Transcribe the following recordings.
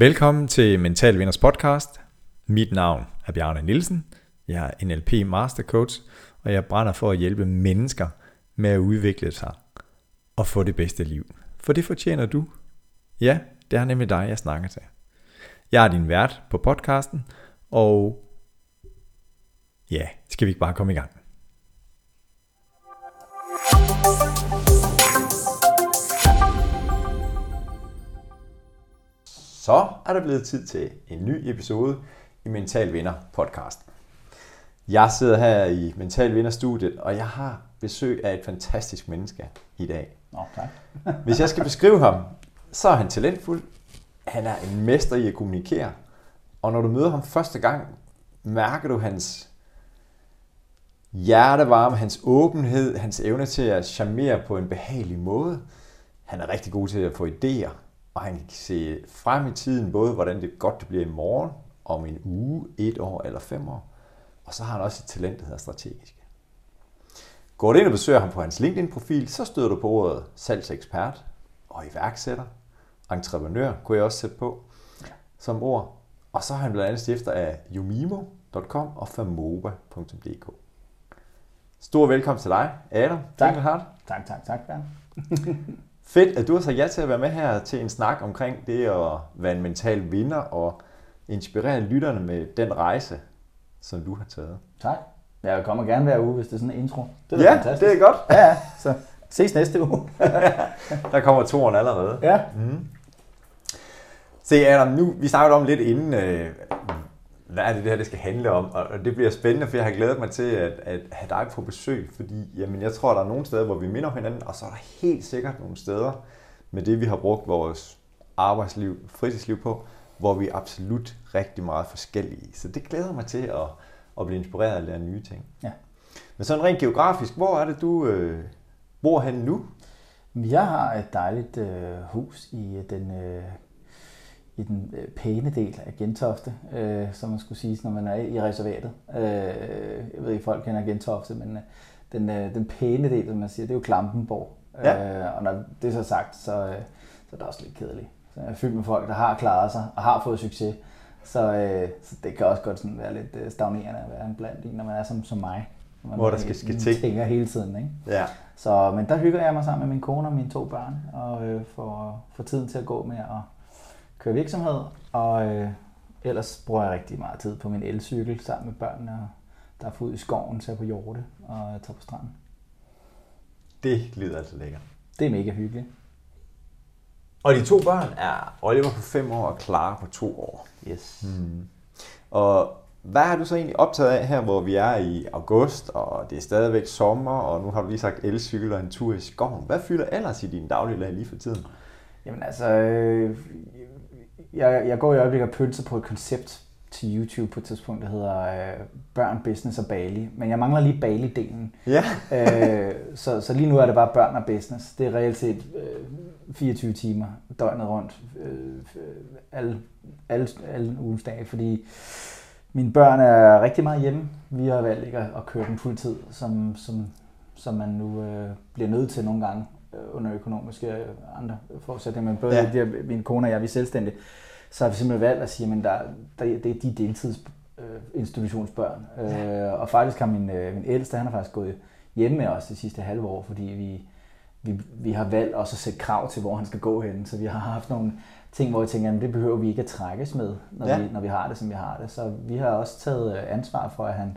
Velkommen til Mental Vinders podcast. Mit navn er Bjarne Nielsen. Jeg er NLP Master Coach, og jeg brænder for at hjælpe mennesker med at udvikle sig og få det bedste liv. For det fortjener du. Ja, det er nemlig dig, jeg snakker til. Jeg er din vært på podcasten, og ja, skal vi ikke bare komme i gang? Så er der blevet tid til en ny episode i Mental Vinder podcast. Jeg sidder her i Mental Vinder studiet, og jeg har besøg af et fantastisk menneske i dag. Nå, tak. Hvis jeg skal beskrive ham, så er han talentfuld. Han er en mester i at kommunikere. Og når du møder ham første gang, mærker du hans hjertevarme, hans åbenhed, hans evne til at charmere på en behagelig måde. Han er rigtig god til at få idéer, og han kan se frem i tiden, både hvordan det godt det bliver i morgen, om en uge, et år eller fem år. Og så har han også et talent, der hedder strategisk. Går du ind og besøger ham på hans LinkedIn-profil, så støder du på ordet salgsekspert og iværksætter. Entreprenør kunne jeg også sætte på som ord. Og så har han blandt andet stifter af yumimo.com og famoba.dk. Stor velkommen til dig, Adam. Tak. Engelhardt. Tak, tak, tak, Bjørn. Fedt, at du har sagt ja til at være med her til en snak omkring det at være en mental vinder og inspirere lytterne med den rejse, som du har taget. Tak. Jeg kommer gerne hver uge, hvis det er sådan en intro. Det er ja, fantastisk. det er godt. Ja, ja. Så ses næste uge. Der kommer toren allerede. ja. Se Adam, nu vi snakkede om lidt inden, øh, hvad er det, det her det skal handle om, og det bliver spændende, for jeg har glædet mig til at, at have dig på besøg, fordi jamen, jeg tror, der er nogle steder, hvor vi minder hinanden, og så er der helt sikkert nogle steder med det, vi har brugt vores arbejdsliv, fritidsliv på, hvor vi er absolut rigtig meget forskellige. Så det glæder mig til at, at blive inspireret og lære nye ting. Ja. Men sådan rent geografisk, hvor er det, du øh, bor henne nu? Jeg har et dejligt øh, hus i øh, den, øh, i den øh, pæne del af Gentofte, øh, som man skulle sige, når man er i reservatet. Øh, jeg ved ikke, folk kender Gentofte, men øh, den, øh, den pæne del, som man siger, det er jo Klampenborg. Ja. Øh, og når det er så sagt, så, øh, så er det også lidt kedeligt. Så jeg er fyldt med folk, der har klaret sig og har fået succes. Så, øh, så det kan også godt sådan være lidt øh, stagnerende at være blandt en, når man er som, som mig. Når man Hvor der skal ske ting. tænker hele tiden, ikke? Ja. Så, men der hygger jeg mig sammen med min kone og mine to børn, og øh, får, får tiden til at gå med at køre virksomhed. Og øh, ellers bruger jeg rigtig meget tid på min elcykel sammen med børnene, og der er ud i skoven, tager på hjorte og tager på stranden. Det lyder altså lækkert. Det er mega hyggeligt. Og de to børn er Oliver på 5 år og Clara på 2 år. Yes. Mm. Og hvad har du så egentlig optaget af her, hvor vi er i august, og det er stadigvæk sommer, og nu har du lige sagt elcykel og en tur i skoven. Hvad fylder ellers i din dagligdag lige for tiden? Jamen altså, øh, jeg, jeg går i øjeblikket og pølser på et koncept til YouTube på et tidspunkt, der hedder øh, Børn, Business og Bali. Men jeg mangler lige Bali-delen. Ja. øh, så, så lige nu er det bare børn og business. Det er reelt set øh, 24 timer døgnet rundt, øh, alle, alle, alle ugens dage, fordi mine børn er rigtig meget hjemme. Vi har valgt ikke at, at køre dem fuldtid, som, som, som man nu øh, bliver nødt til nogle gange under økonomiske øh, andre forudsætninger. Men både Ja. ja. de, min kone og jeg, vi er selvstændige, så har vi simpelthen valgt at sige, at der, der, det er de deltids øh. Øh, og faktisk har min, øh, min ældste, han har faktisk gået hjemme med os de sidste halve år, fordi vi, vi, vi har valgt også at sætte krav til, hvor han skal gå hen. Så vi har haft nogle ting, hvor jeg tænker, at det behøver vi ikke at trækkes med, når, Ja. ja. vi, når vi har det, som vi har det. Så vi har også taget øh, ansvar for, at han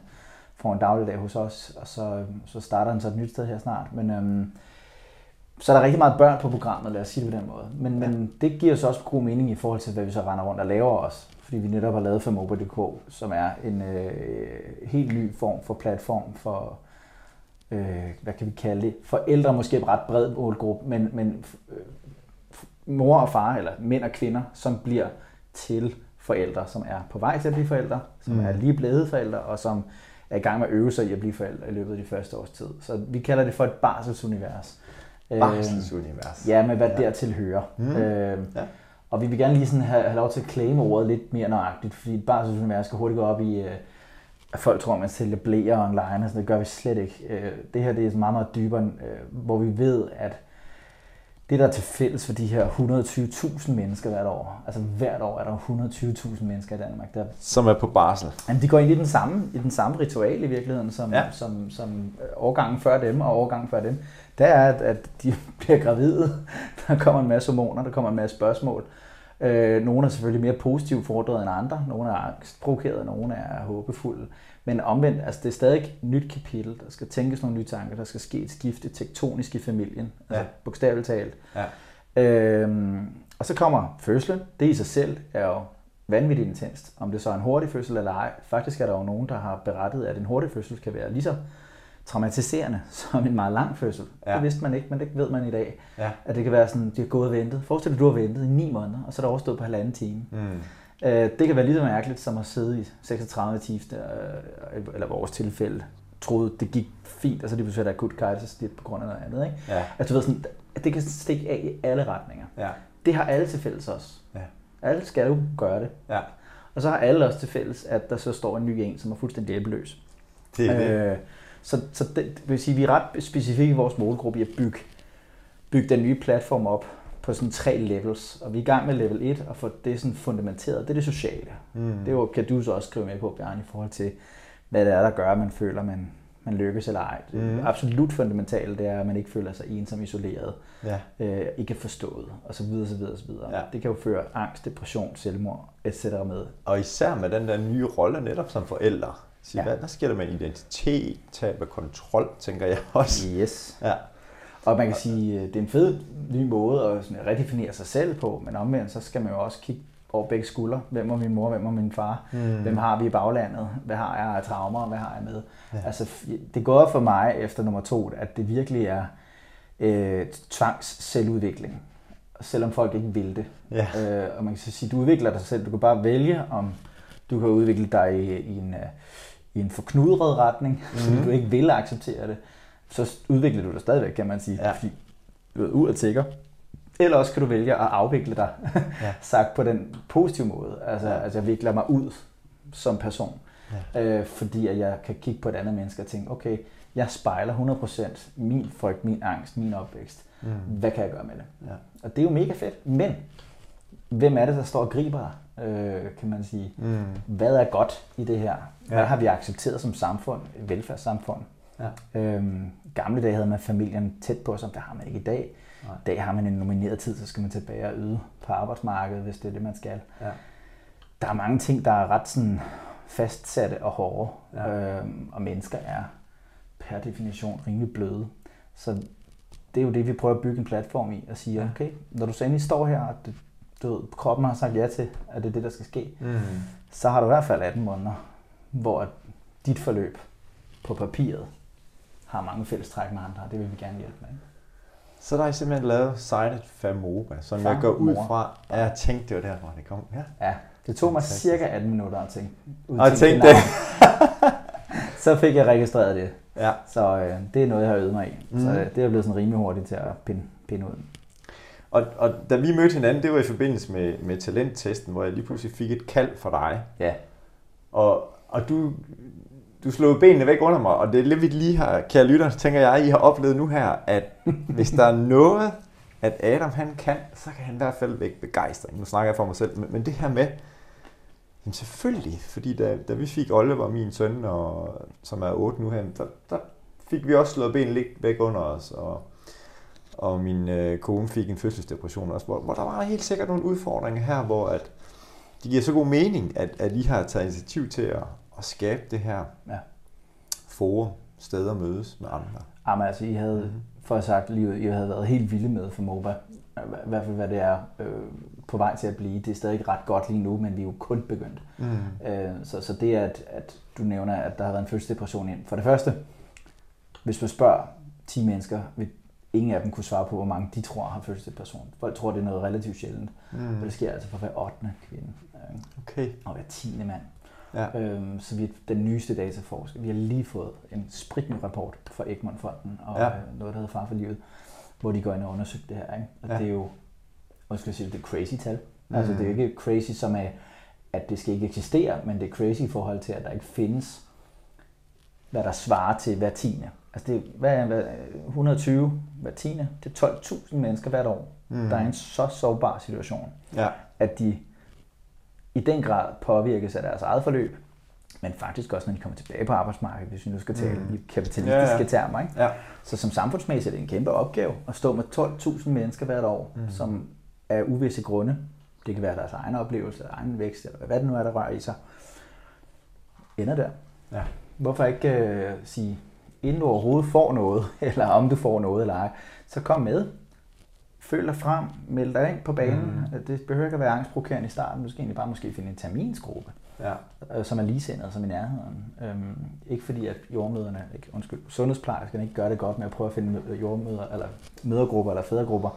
får en dagligdag hos os, og så, så starter han så et nyt sted her snart. Men øhm, så er der rigtig meget børn på programmet, lad os sige det på den måde. Men, men det giver så også god mening i forhold til, hvad vi så render rundt og laver os. Fordi vi netop har lavet Famoba.dk, som er en øh, helt ny form for platform for, øh, hvad kan vi kalde det, forældre måske et ret bred målgruppe, men, men øh, mor og far, eller mænd og kvinder, som bliver til forældre, som er på vej til at blive forældre, som mm. er lige blevet forældre, og som er i gang med at øve sig i at blive forældre i løbet af de første års tid. Så vi kalder det for et barselsunivers. Øh, Barselsunivers. Ja, med hvad Ja. dertil hører. Mm. Øh, Ja. Og vi vil gerne lige sådan have, have lov til at claime ordet lidt mere nøjagtigt, fordi et barselsunivers skal hurtigt gå op i, øh, at folk tror, at man sælger blæer online, og sådan, det gør vi slet ikke. Øh, det her det er meget, meget dybere, øh, hvor vi ved, at det, der er til fælles for de her 120.000 mennesker hvert år, altså hvert år er der 120.000 mennesker i Danmark, der, Som er på barsel. jamen, de går ind i den samme, i den samme ritual i virkeligheden, som, Ja. som, som øh, årgangen før dem og årgangen før dem. Det er, at, at de bliver gravide, der kommer en masse hormoner, der kommer en masse spørgsmål. Øh, nogle er selvfølgelig mere positivt fordret end andre, nogle er angstprovokeret, nogle er håbefulde. Men omvendt, altså det er stadig et nyt kapitel, der skal tænkes nogle nye tanker, der skal ske et skifte tektonisk i familien, altså Ja. bogstaveligt talt. Ja. Øhm, og så kommer fødslen. Det i sig selv er jo vanvittigt intenst. Om det så er en hurtig fødsel eller ej. Faktisk er der jo nogen, der har berettet, at en hurtig fødsel kan være lige så traumatiserende som en meget lang fødsel. Ja. Det vidste man ikke, men det ved man i dag. Ja. At det kan være sådan, de har gået og ventet. Forestil dig, du har ventet i 9 måneder, og så er der overstået på halvanden time. Mm. Øh, det kan være lige så mærkeligt som at sidde i 36 timer, øh, eller vores tilfælde, troede, det gik fint, og så lige pludselig er der akut kejsersnit på grund af noget andet. Ikke? Ja. At du ved sådan, det kan stikke af i alle retninger. Ja. Det har alle til fælles også. Ja. Alle skal jo gøre det. Ja. Og så har alle også til fælles, at der så står en ny en, som er fuldstændig hjælpeløs. Det er det. Øh, så så det, det vil sige, vi er ret specifikke i vores målgruppe i at bygge, bygge den nye platform op på sådan tre levels. Og vi er i gang med level 1 og få det sådan fundamenteret. Det er det sociale. Mm. Det jo, kan du så også skrive med på, Bjarne, i forhold til, hvad det er, der gør, at man føler, man, man lykkes eller ej. Det Mhm. absolut fundamentalt, det er, at man ikke føler sig ensom, isoleret, Ja. øh, ikke er forstået, og så videre, så videre, så videre. Ja. Det kan jo føre angst, depression, selvmord, etc. med. Og især med den der nye rolle netop som forældre. Så Ja. hvad, hvad sker der med identitet, tab af kontrol, tænker jeg også. Yes. Ja. Og man kan sige, øh, det er en fed ny måde at sådan redefinere sig selv på, men omvendt, så skal man jo også kigge over begge skuldre. Hvem er min mor, hvem er min far? Mm. Hvem har vi i baglandet? Hvad har jeg af traumer? Hvad har jeg med? Ja. Altså, det går for mig efter nummer to, at det virkelig er øh, tvangsselvudvikling. Selvom folk ikke vil det. Ja. Øh, og man kan så sige, du udvikler dig selv. Du kan bare vælge, om du kan udvikle dig i, i, en, øh, i en forknudret retning, mm. fordi Mhm. du ikke vil acceptere det. Så udvikler du dig stadigvæk, kan man sige. Ja. Fordi du er ud og tigger. Eller også kan du vælge at afvikle dig, Ja. sagt på den positive måde. Altså, ja. altså jeg vikler mig ud som person. Ja. Øh, fordi at jeg kan kigge på et andet menneske og tænke, okay, jeg spejler 100% min frygt, min angst, min opvækst. Mm. Hvad kan jeg gøre med det? Ja. Og det er jo mega fedt. Men hvem er det, der står og griber dig, øh, kan man sige? Mm. Hvad er godt i det her? Hvad Ja. har vi accepteret som samfund, velfærdssamfund? Ja. Øhm, gamle dage havde man familien tæt på sig, det har man ikke i dag. Nej. I dag har man en nomineret tid, så skal man tilbage og yde på arbejdsmarkedet, hvis det er det, man skal. Ja. Der er mange ting, der er ret sådan fastsatte og hårde, Ja. øhm, og mennesker er per definition rimelig bløde. Så det er jo det, vi prøver at bygge en platform i, og sige, Ja. okay, når du så endelig står her, og det, du ved, kroppen har sagt ja til, at det er det, der skal ske, Mm. så har du i hvert fald 18 måneder, hvor dit forløb på papiret har mange fællestræk med andre, og det vil vi gerne hjælpe med. ikke? Så der er I simpelthen lavet Signet Famoba, som jeg går ud fra, at jeg tænkte, det var der, hvor det kom. Ja. Ja, det tog mig Fantastisk. cirka 18 minutter at tænke. Og udtænke tænk det så fik jeg registreret det. Ja. Så øh, det er noget, jeg har øvet mig i. Mm. Så øh, det er blevet sådan rimelig hurtigt til at pinde, pinde ud. Og, og da vi mødte hinanden, det var i forbindelse med, med talenttesten, hvor jeg lige pludselig fik et kald for dig. Ja. Og, og du, du slog benene væk under mig, og det er lidt, vi lige har, kære lytter, tænker jeg, I har oplevet nu her, at hvis der er noget, at Adam han kan, så kan han i hvert fald vække begejstring. Nu snakker jeg for mig selv, men, men det her med, jamen selvfølgelig, fordi da, da vi fik Oliver, min søn, og, som er 8 nu her, der, der fik vi også slået benene lidt væk under os, og, og min øh, kone fik en fødselsdepression også, hvor, hvor der var helt sikkert nogle udfordringer her, hvor at det giver så god mening, at, at I har taget initiativ til at, at skabe det her Ja. forum, sted at mødes med andre. Jamen altså, I havde, Mhm. for at sagt livet, I havde været helt vilde med for MOBA. I hvert fald, hvad det er øh, på vej til at blive. Det er stadig ret godt lige nu, men vi er jo kun begyndt. Mm. Øh, så, så det, at, at du nævner, at der har været en fødselsdepression ind. For det første, hvis man spørger 10 mennesker, vil ingen af dem kunne svare på, hvor mange de tror har fødselsdepression. Folk tror, det er noget relativt sjældent. Mm. Og Mm. det sker altså for hver 8. kvinde øh, Okay. og hver 10. mand. Ja. Øhm, så vi er den nyeste dataforsker. Vi har lige fået en spritny rapport fra Egmont-fonden og Ja. ja. noget, der hedder Far for livet, hvor de går ind og undersøger det her. Ikke? Og Ja. det er jo, jeg sige, det er crazy tal. Mm. Altså det er jo ikke crazy som er, at det skal ikke eksistere, men det er crazy i forhold til, at der ikke findes, hvad der svarer til hver tiende Altså det, hvad er hvad, 120 hver tiende, det er 12.000 mennesker hvert år, mm. der er i en så sårbar situation, Ja. at de i den grad påvirkes af deres eget forløb, men faktisk også, når de kommer tilbage på arbejdsmarkedet, hvis vi nu skal tale mm. i kapitalistiske Ja, ja, termer. Ikke? Ja. Så som samfundsmæssigt er det en kæmpe opgave at stå med 12.000 mennesker hvert år, mm. som af uvisse grunde, det kan være deres egen oplevelse, egen vækst, eller hvad det nu er, der rører i sig, ender der. Ja. Hvorfor ikke øh, sige, inden du overhovedet får noget, eller om du får noget eller ej, så kom med. Følg dig frem, meld dig ind på banen. Mm. Det behøver ikke at være angstprovokerende i starten. Du skal egentlig bare måske finde en terminsgruppe, Ja. øh, som er ligesindede, som i nærheden. Øhm, ikke fordi, at jordmøderne, ikke, undskyld, sundhedsplejerskerne ikke gør det godt med at prøve at finde jordmøder, eller mødergrupper eller fædregrupper,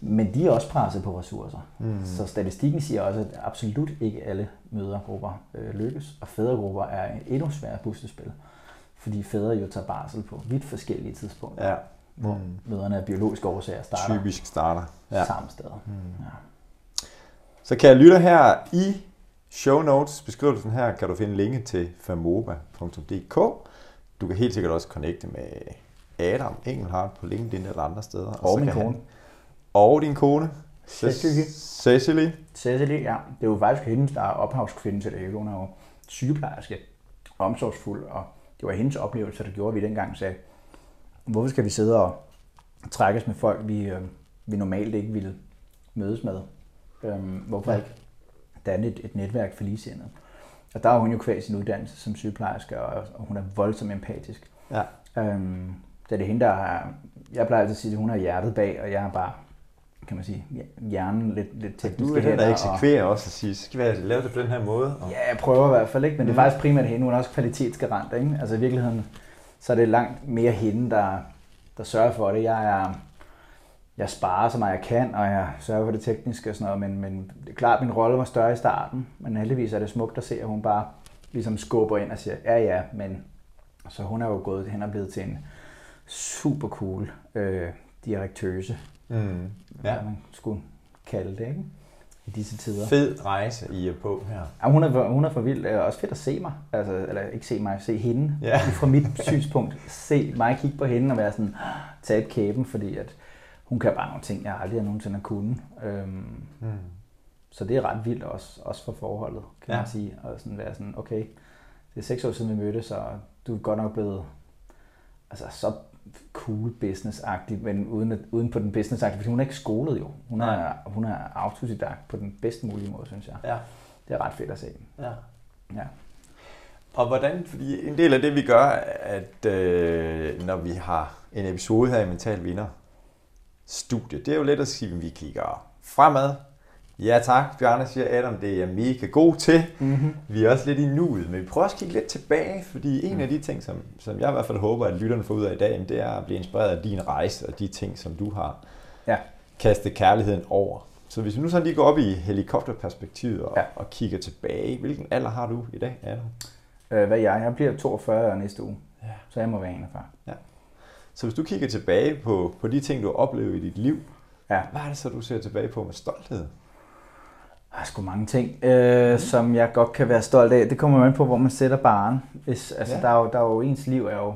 men de er også presset på ressourcer. Mm. Så statistikken siger også, at absolut ikke alle mødergrupper øh, lykkes, og fædregrupper er endnu sværere puslespil, fordi fædre jo tager barsel på vidt forskellige tidspunkter, Ja. hvor møderne af biologiske årsager starter Typisk starter. ja. Samme steder. Mm. Ja. Så kan jeg lytte her i show notes, beskrivelsen her, kan du finde linket til famoba.dk. Du kan helt sikkert også connecte med Adam Engelhardt på LinkedIn eller andre steder. Og så min kone. og din kone. Cecily. Cecily. Cecily, ja, det er jo faktisk hende, der er ophavskvinde til det hele. Hun er jo sygeplejerske, omsorgsfuld, og det var hendes oplevelse, der gjorde, at vi dengang sagde, hvorfor skal vi sidde og trækkes med folk, vi, øh, vi normalt ikke ville mødes med? Øhm, hvorfor Ja. ikke danne et, et netværk for ligesindede? Og der er hun jo kvæg sin uddannelse som sygeplejerske, og, og hun er voldsomt empatisk. Ja. Øhm, det er hende, der har... Jeg plejer altid at sige, at hun har hjertet bag, og jeg har bare, kan man sige, hjernen lidt, lidt tekniske Du er den, der hænder, og- eksekverer også og siger, skal vi lave det på den her måde? Og... Ja, jeg prøver i hvert fald ikke, men det er faktisk primært hende. Hun er også kvalitetsgarant, ikke? Altså i virkeligheden, så er det langt mere hende, der, der sørger for det. Jeg er, jeg sparer så meget jeg kan, og jeg sørger for det tekniske og sådan noget, men, men det er klart, at min rolle var større i starten, men heldigvis er det smukt at se, at hun bare ligesom skubber ind og siger, ja ja, men så hun er jo gået hen og blevet til en super cool øh, direktøse, Mm. ja. Hvad man skulle kalde det, ikke? I disse tider. Fed rejse, I er på her. Ja, hun, er, hun er for vild. Det er også fedt at se mig. Altså, eller ikke se mig, se hende. Ja. Fra mit synspunkt. Se mig kigge på hende og være sådan, tabe kæben, fordi at hun kan bare nogle ting, jeg aldrig nogensinde har kunnet. Øhm, Mm. så det er ret vildt også, også for forholdet, kan Ja. man sige. Og sådan være sådan, okay, det er seks år siden vi mødtes, og du er godt nok blevet altså, så cool business-agtig, men uden, at, uden på den business fordi hun er ikke skolet jo. Hun er, Nej. hun er autodidakt på den bedst mulige måde, synes jeg. Ja. Det er ret fedt at se. ja. Ja. Og hvordan, fordi en del af det, vi gør, at øh, når vi har en episode her i Mental Vinder studiet, det er jo let at sige, at vi kigger fremad. Ja tak, Bjarne siger Adam, det er mega god til. Mm-hmm. Vi er også lidt i nuet, men vi prøver også at kigge lidt tilbage, fordi en af de ting, som, som jeg i hvert fald håber, at lytterne får ud af i dag, det er at blive inspireret af din rejse og de ting, som du har Ja. kastet kærligheden over. Så hvis vi nu så lige går op i helikopterperspektivet og, Ja. ja. og kigger tilbage, hvilken alder har du i dag, Adam? Øh, hvad jeg? Jeg bliver 42 næste uge, Ja. så jeg må være 41. Så hvis du kigger tilbage på, på de ting, du har oplevet i dit liv, Ja. hvad er det så, du ser tilbage på med stolthed? Der er sgu mange ting, øh, som jeg godt kan være stolt af. Det kommer jo an på, hvor man sætter baren. Hvis, altså, Ja. der, er jo, der er jo ens liv er jo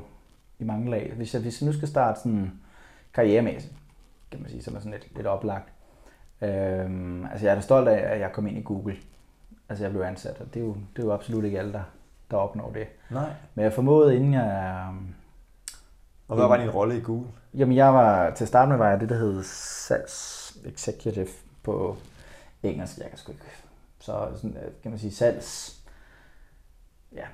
i mange lag. Hvis jeg, hvis jeg nu skal starte sådan karrieremæssigt, kan man sige, som er sådan lidt, lidt oplagt. Øhm, altså jeg er da stolt af, at jeg kom ind i Google. Altså jeg blev ansat, og det er jo, det er jo absolut ikke alle, der, der opnår det. Nej. Men jeg formåede, inden jeg... øhm, Og hvad var din rolle i Google? Jamen, jeg var, til at starte med var jeg det, der hed Sales Executive på engelsk. Jeg kan sgu ikke. Så sådan, øh, kan man sige salgs, ja,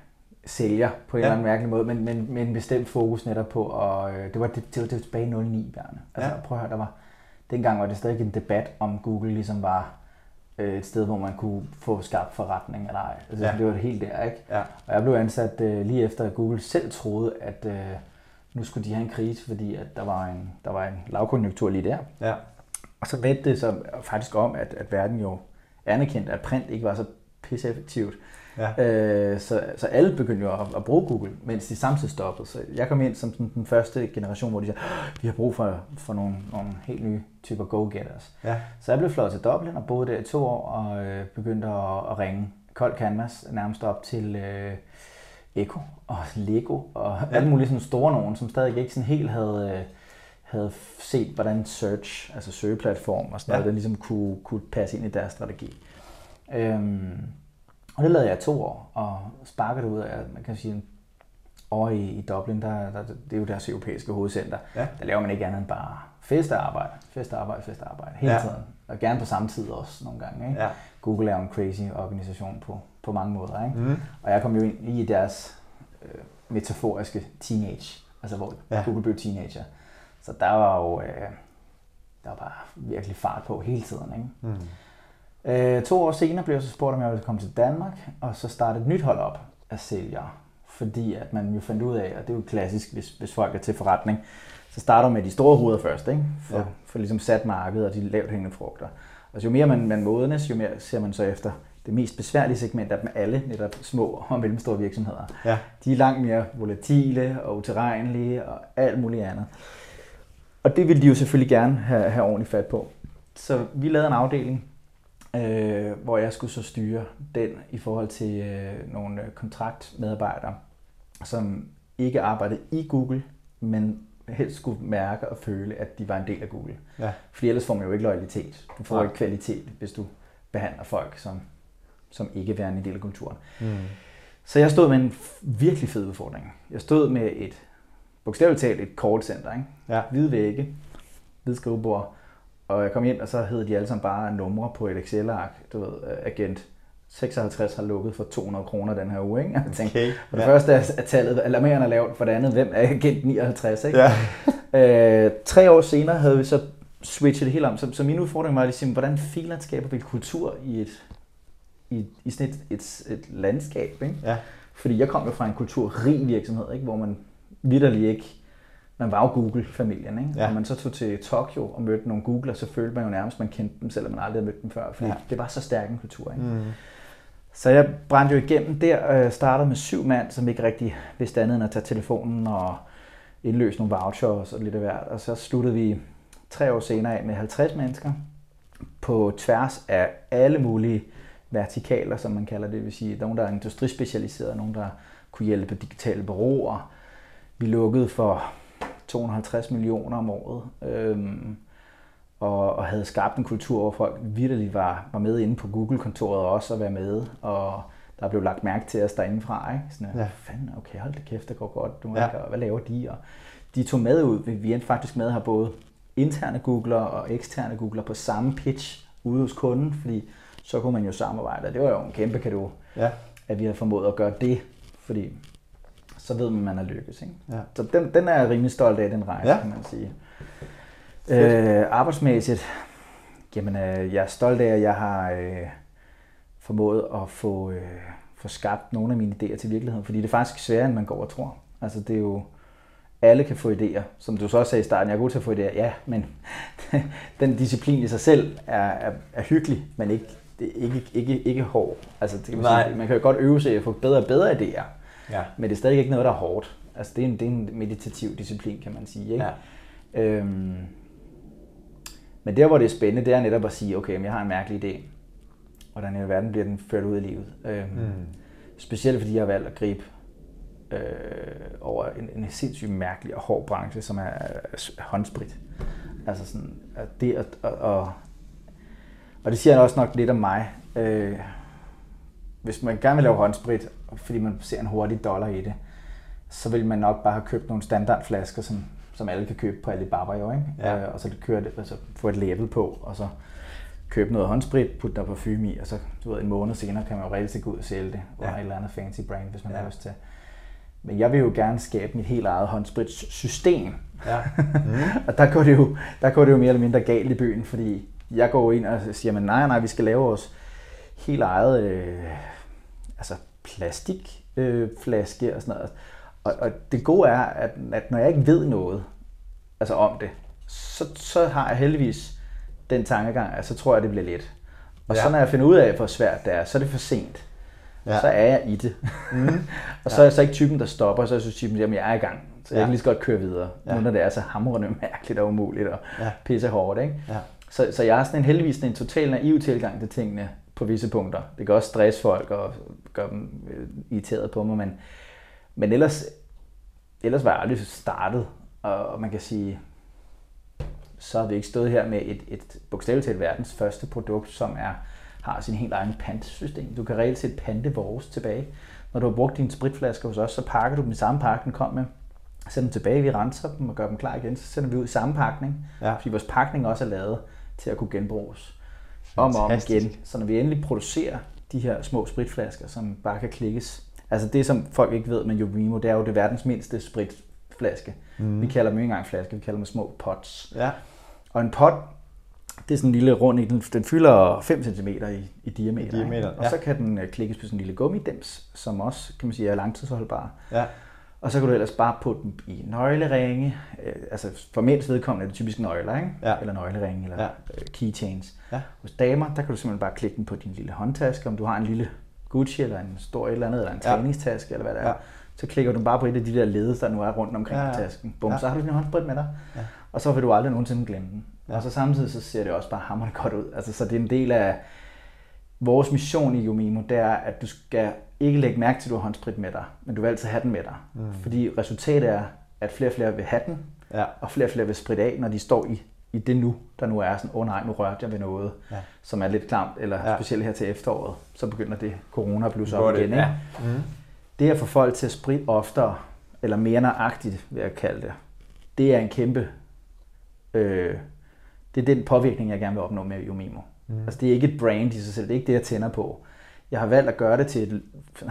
sælger på en Ja. eller anden mærkelig måde, men, men med en bestemt fokus netop på, og øh, det var, det, det var, det var tilbage i 09, Bjarne. Altså, Ja. prøv at høre, der var, dengang var det stadig en debat om Google ligesom var øh, et sted, hvor man kunne få skabt forretning eller ej. Altså, Ja. Det var helt der, ikke? Ja. Og jeg blev ansat øh, lige efter, at Google selv troede, at øh, nu skulle de have en krise, fordi at der var en, der var en lavkonjunktur lige der. Ja. Og så vendte det så faktisk om, at, at verden jo anerkendte, at print ikke var så pisseeffektivt. Ja. Øh, så, så alle begyndte jo at, at bruge Google, mens de samtidig stoppede. Så jeg kom ind som den, den første generation, hvor de sagde, "Åh, vi har brug for, for nogle, nogle helt nye typer go-getters. Ja. Så jeg blev fløjet til Dublin og boede der i to år og øh, begyndte at, at ringe kold canvas nærmest op til, øh, Echo og Lego og ja. alle mulige sådan store nogen, som stadig ikke sådan helt havde, øh, havde set, hvordan search, altså søgeplatform og sådan ja. noget, den ligesom kunne, kunne passe ind i deres strategi. Øhm, og det lavede jeg to år, og sparkede ud af, man kan sige, over i, i Dublin, der, der, det er jo deres europæiske hovedcenter, ja. der laver man ikke andet end bare festearbejde, festearbejde, festearbejde, hele ja. tiden. Og gerne på samme tid også nogle gange. Ikke? Ja. Google er jo en crazy organisation på, på mange måder. Ikke? Mm. Og jeg kom jo ind i deres øh, metaforiske teenage, altså hvor ja. Google blev teenager. Så der var jo øh, der var bare virkelig fart på hele tiden. Ikke? Mm. Øh, to år senere blev jeg så spurgt, om jeg ville komme til Danmark, og så starte et nyt hold op af sælgere. Fordi at man jo fandt ud af, og det er jo klassisk, hvis, hvis folk er til forretning, så starter man med de store hoveder først, ikke? For, ja. for ligesom sat markedet og de lavt hængende frugter. Og jo mere man, man modnes, jo mere ser man så efter det mest besværlige segment af dem alle, netop små og mellemstore virksomheder. Ja. De er langt mere volatile og utilregnelige og alt muligt andet. Og det ville de jo selvfølgelig gerne have, have ordentligt fat på. Så vi lavede en afdeling, øh, hvor jeg skulle så styre den i forhold til øh, nogle kontraktmedarbejdere, som ikke arbejdede i Google, men helst skulle mærke og føle, at de var en del af Google. Ja. Fordi ellers får man jo ikke loyalitet. Du får ja. ikke kvalitet, hvis du behandler folk som, som ikke er en del af kulturen. Mm. Så jeg stod med en virkelig fed udfordring. Jeg stod med et, bogstaveligt talt, et call center. Ikke? Ja. Hvide vægge, hvid skrivebord, og jeg kom ind, og så hed de alle sammen bare numre på et Excel-ark, du ved, agent 56 har lukket for 200 kroner den her uge. Ikke? Jeg tænkte, okay, for det ja. første er tallet alarmerende lavt, for det andet, hvem er agent 59? Ikke? Ja. øh, tre år senere havde vi så switchet det helt om, så, så min udfordring var ligesom, hvordan filen skaber vi kultur i et, i, i sådan et, et, et landskab. Ikke? Ja. Fordi jeg kom jo fra en kulturrig virksomhed, ikke? hvor man vidderligt ikke man var jo Google-familien, ikke? Ja. Og man så tog til Tokyo og mødte nogle Googler, så følte man jo nærmest, at man kendte dem, selvom man aldrig havde mødt dem før, fordi ja. det var så stærk en kultur. Ikke? Mm. Så jeg brændte jo igennem der, og startede med syv mand, som ikke rigtig vidste andet end at tage telefonen og indløse nogle vouchers og lidt af hvert. Og så sluttede vi tre år senere af med 50 mennesker på tværs af alle mulige vertikaler, som man kalder det. Det vil sige, nogen, der er industrispecialiseret, nogen, der kunne hjælpe digitale bureauer. Vi lukkede for 250 millioner om året. Øhm, og, og havde skabt en kultur, hvor folk vidderligt var, var med inde på Google-kontoret også og være med, og der blev lagt mærke til os derindefra. Ikke? Sådan, ja. fanden, okay, hold det kæft, det går godt, du, ja. ikke? hvad laver de? Og de tog med ud, vi endte faktisk med at have både interne Googler og eksterne Googler på samme pitch ude hos kunden, fordi så kunne man jo samarbejde, det var jo en kæmpe kado, ja. at vi har formået at gøre det, fordi så ved man, at man er lykkes. Ikke? Ja. Så den, den er jeg rimelig stolt af, den rejse, ja. kan man sige. Øh, arbejdsmæssigt, jamen øh, jeg er stolt af, at jeg har øh, formået at få, øh, få skabt nogle af mine idéer til virkeligheden, fordi det er faktisk sværere, end man går og tror. Altså det er jo, alle kan få idéer, som du så også sagde i starten, jeg er god til at få idéer, ja, men den disciplin i sig selv er, er, er hyggelig, men ikke, det er ikke, ikke, ikke hård. Altså, det kan man, sige, man kan jo godt øve sig at få bedre og bedre idéer, ja. men det er stadig ikke noget, der er hårdt. Altså, det er en, det er en meditativ disciplin, kan man sige. Ikke? Ja. Øhm, men der, hvor det er spændende, det er netop at sige, okay, jeg har en mærkelig idé. Hvordan i verden bliver den ført ud i livet? Øhm, mm. Specielt fordi jeg har valgt at gribe øh, over en, en sindssygt mærkelig og hård branche, som er, er håndsprit. Altså sådan, at det at, og, og, og det siger også nok lidt om mig. Øh, hvis man gerne vil lave håndsprit, fordi man ser en hurtig dollar i det, så vil man nok bare have købt nogle standardflasker, som som alle kan købe på Alibaba jo, ikke? Ja. Øh, og så køre det, altså få et label på, og så købe noget håndsprit, putte der parfume i, og så du ved, en måned senere kan man jo rigtig gå ud og sælge det under ja. et eller andet fancy brand, hvis man ja. har lyst til. Men jeg vil jo gerne skabe mit helt eget håndspritssystem. Ja. Mm. og der går, det jo, der går det jo mere eller mindre galt i byen, fordi jeg går ind og siger, men nej, nej, vi skal lave vores helt eget øh, altså plastikflaske øh, og sådan noget. Og, og det gode er, at, at når jeg ikke ved noget altså om det, så, så har jeg heldigvis den tankegang, at så tror jeg, det bliver let. Og ja. så når jeg finder ud af, hvor svært det er, så er det for sent. Ja. Så er jeg i det. Mm. og så er jeg så ikke typen, der stopper, så er jeg så typen, at jeg er i gang. Så jeg ja. kan lige så godt køre videre, ja. nu når det er så hamrende mærkeligt og umuligt og ja. pisse hårdt. Ikke? Ja. Så, så jeg har sådan en, heldigvis en total naiv tilgang til tingene på visse punkter. Det kan også stresse folk og gøre dem øh, irriteret på mig, men Men ellers, ellers var jeg aldrig startet, og, og man kan sige, så har vi ikke stået her med et, et bogstaveligt talt verdens første produkt, som er, har sin helt egen pantsystem. Du kan reelt set pante vores tilbage. Når du har brugt dine spritflasker hos os, så pakker du dem i samme pakke, den kom med. Sender dem tilbage, vi renser dem og gør dem klar igen. Så sender vi ud i samme pakning, Ja. fordi vores pakning også er lavet til at kunne genbruges om og om Fantastisk. igen. Så når vi endelig producerer de her små spritflasker, som bare kan klikkes. Altså det, som folk ikke ved med Jovimo, det er jo det verdens mindste spritflaske. Mm. Vi kalder dem ikke engang flasker, vi kalder dem små pots. Ja. Og en pot, det er sådan en lille rund, den, den fylder 5 cm i, i diameter. I diameter, ikke? Og ja. så kan den øh, klikkes på sådan en lille gummidims, som også kan man sige, er langtidsholdbar. Ja. Og så kan du ellers bare putte dem i nøgleringe. Øh, altså for mænds vedkommende er det typisk nøgler, ikke? Ja. Eller nøgleringe, eller Ja. keychains. Ja. Hos damer, der kan du simpelthen bare klikke den på din lille håndtaske. Om du har en lille Gucci, eller en stor et eller andet, eller en Ja. træningstaske, eller hvad det er. Ja. Så klikker du bare på et af de der led, der nu er rundt omkring Ja, ja, tasken. Bum, Ja. så har du din håndsprit med dig. Ja. Og så vil du aldrig nogensinde glemme den. Ja. Og så samtidig så ser det også bare hammerende godt ud. Altså, så det er en del af vores mission i Yomimo, det er, at du skal ikke lægge mærke til, at du har håndsprit med dig, men du vil altid have den med dig. Mm. Fordi resultatet er, at flere og flere vil have den, Ja. og flere og flere vil spritte af, når de står i, i det nu, der nu er sådan, åh oh, nej, nu rørte jeg ved noget, Ja. som er lidt klamt, eller Ja. specielt her til efteråret, så begynder det corona at blusse Hvor op igen. Ikke? ja. Mm. Det at få folk til at spritte oftere, eller mere nøjagtigt, vil jeg kalde det, det er en kæmpe... Øh, det er den påvirkning, jeg gerne vil opnå med Yomimo. Mm. Altså, det er ikke et brand i sig selv, det er ikke det, jeg tænder på. Jeg har valgt at gøre det til et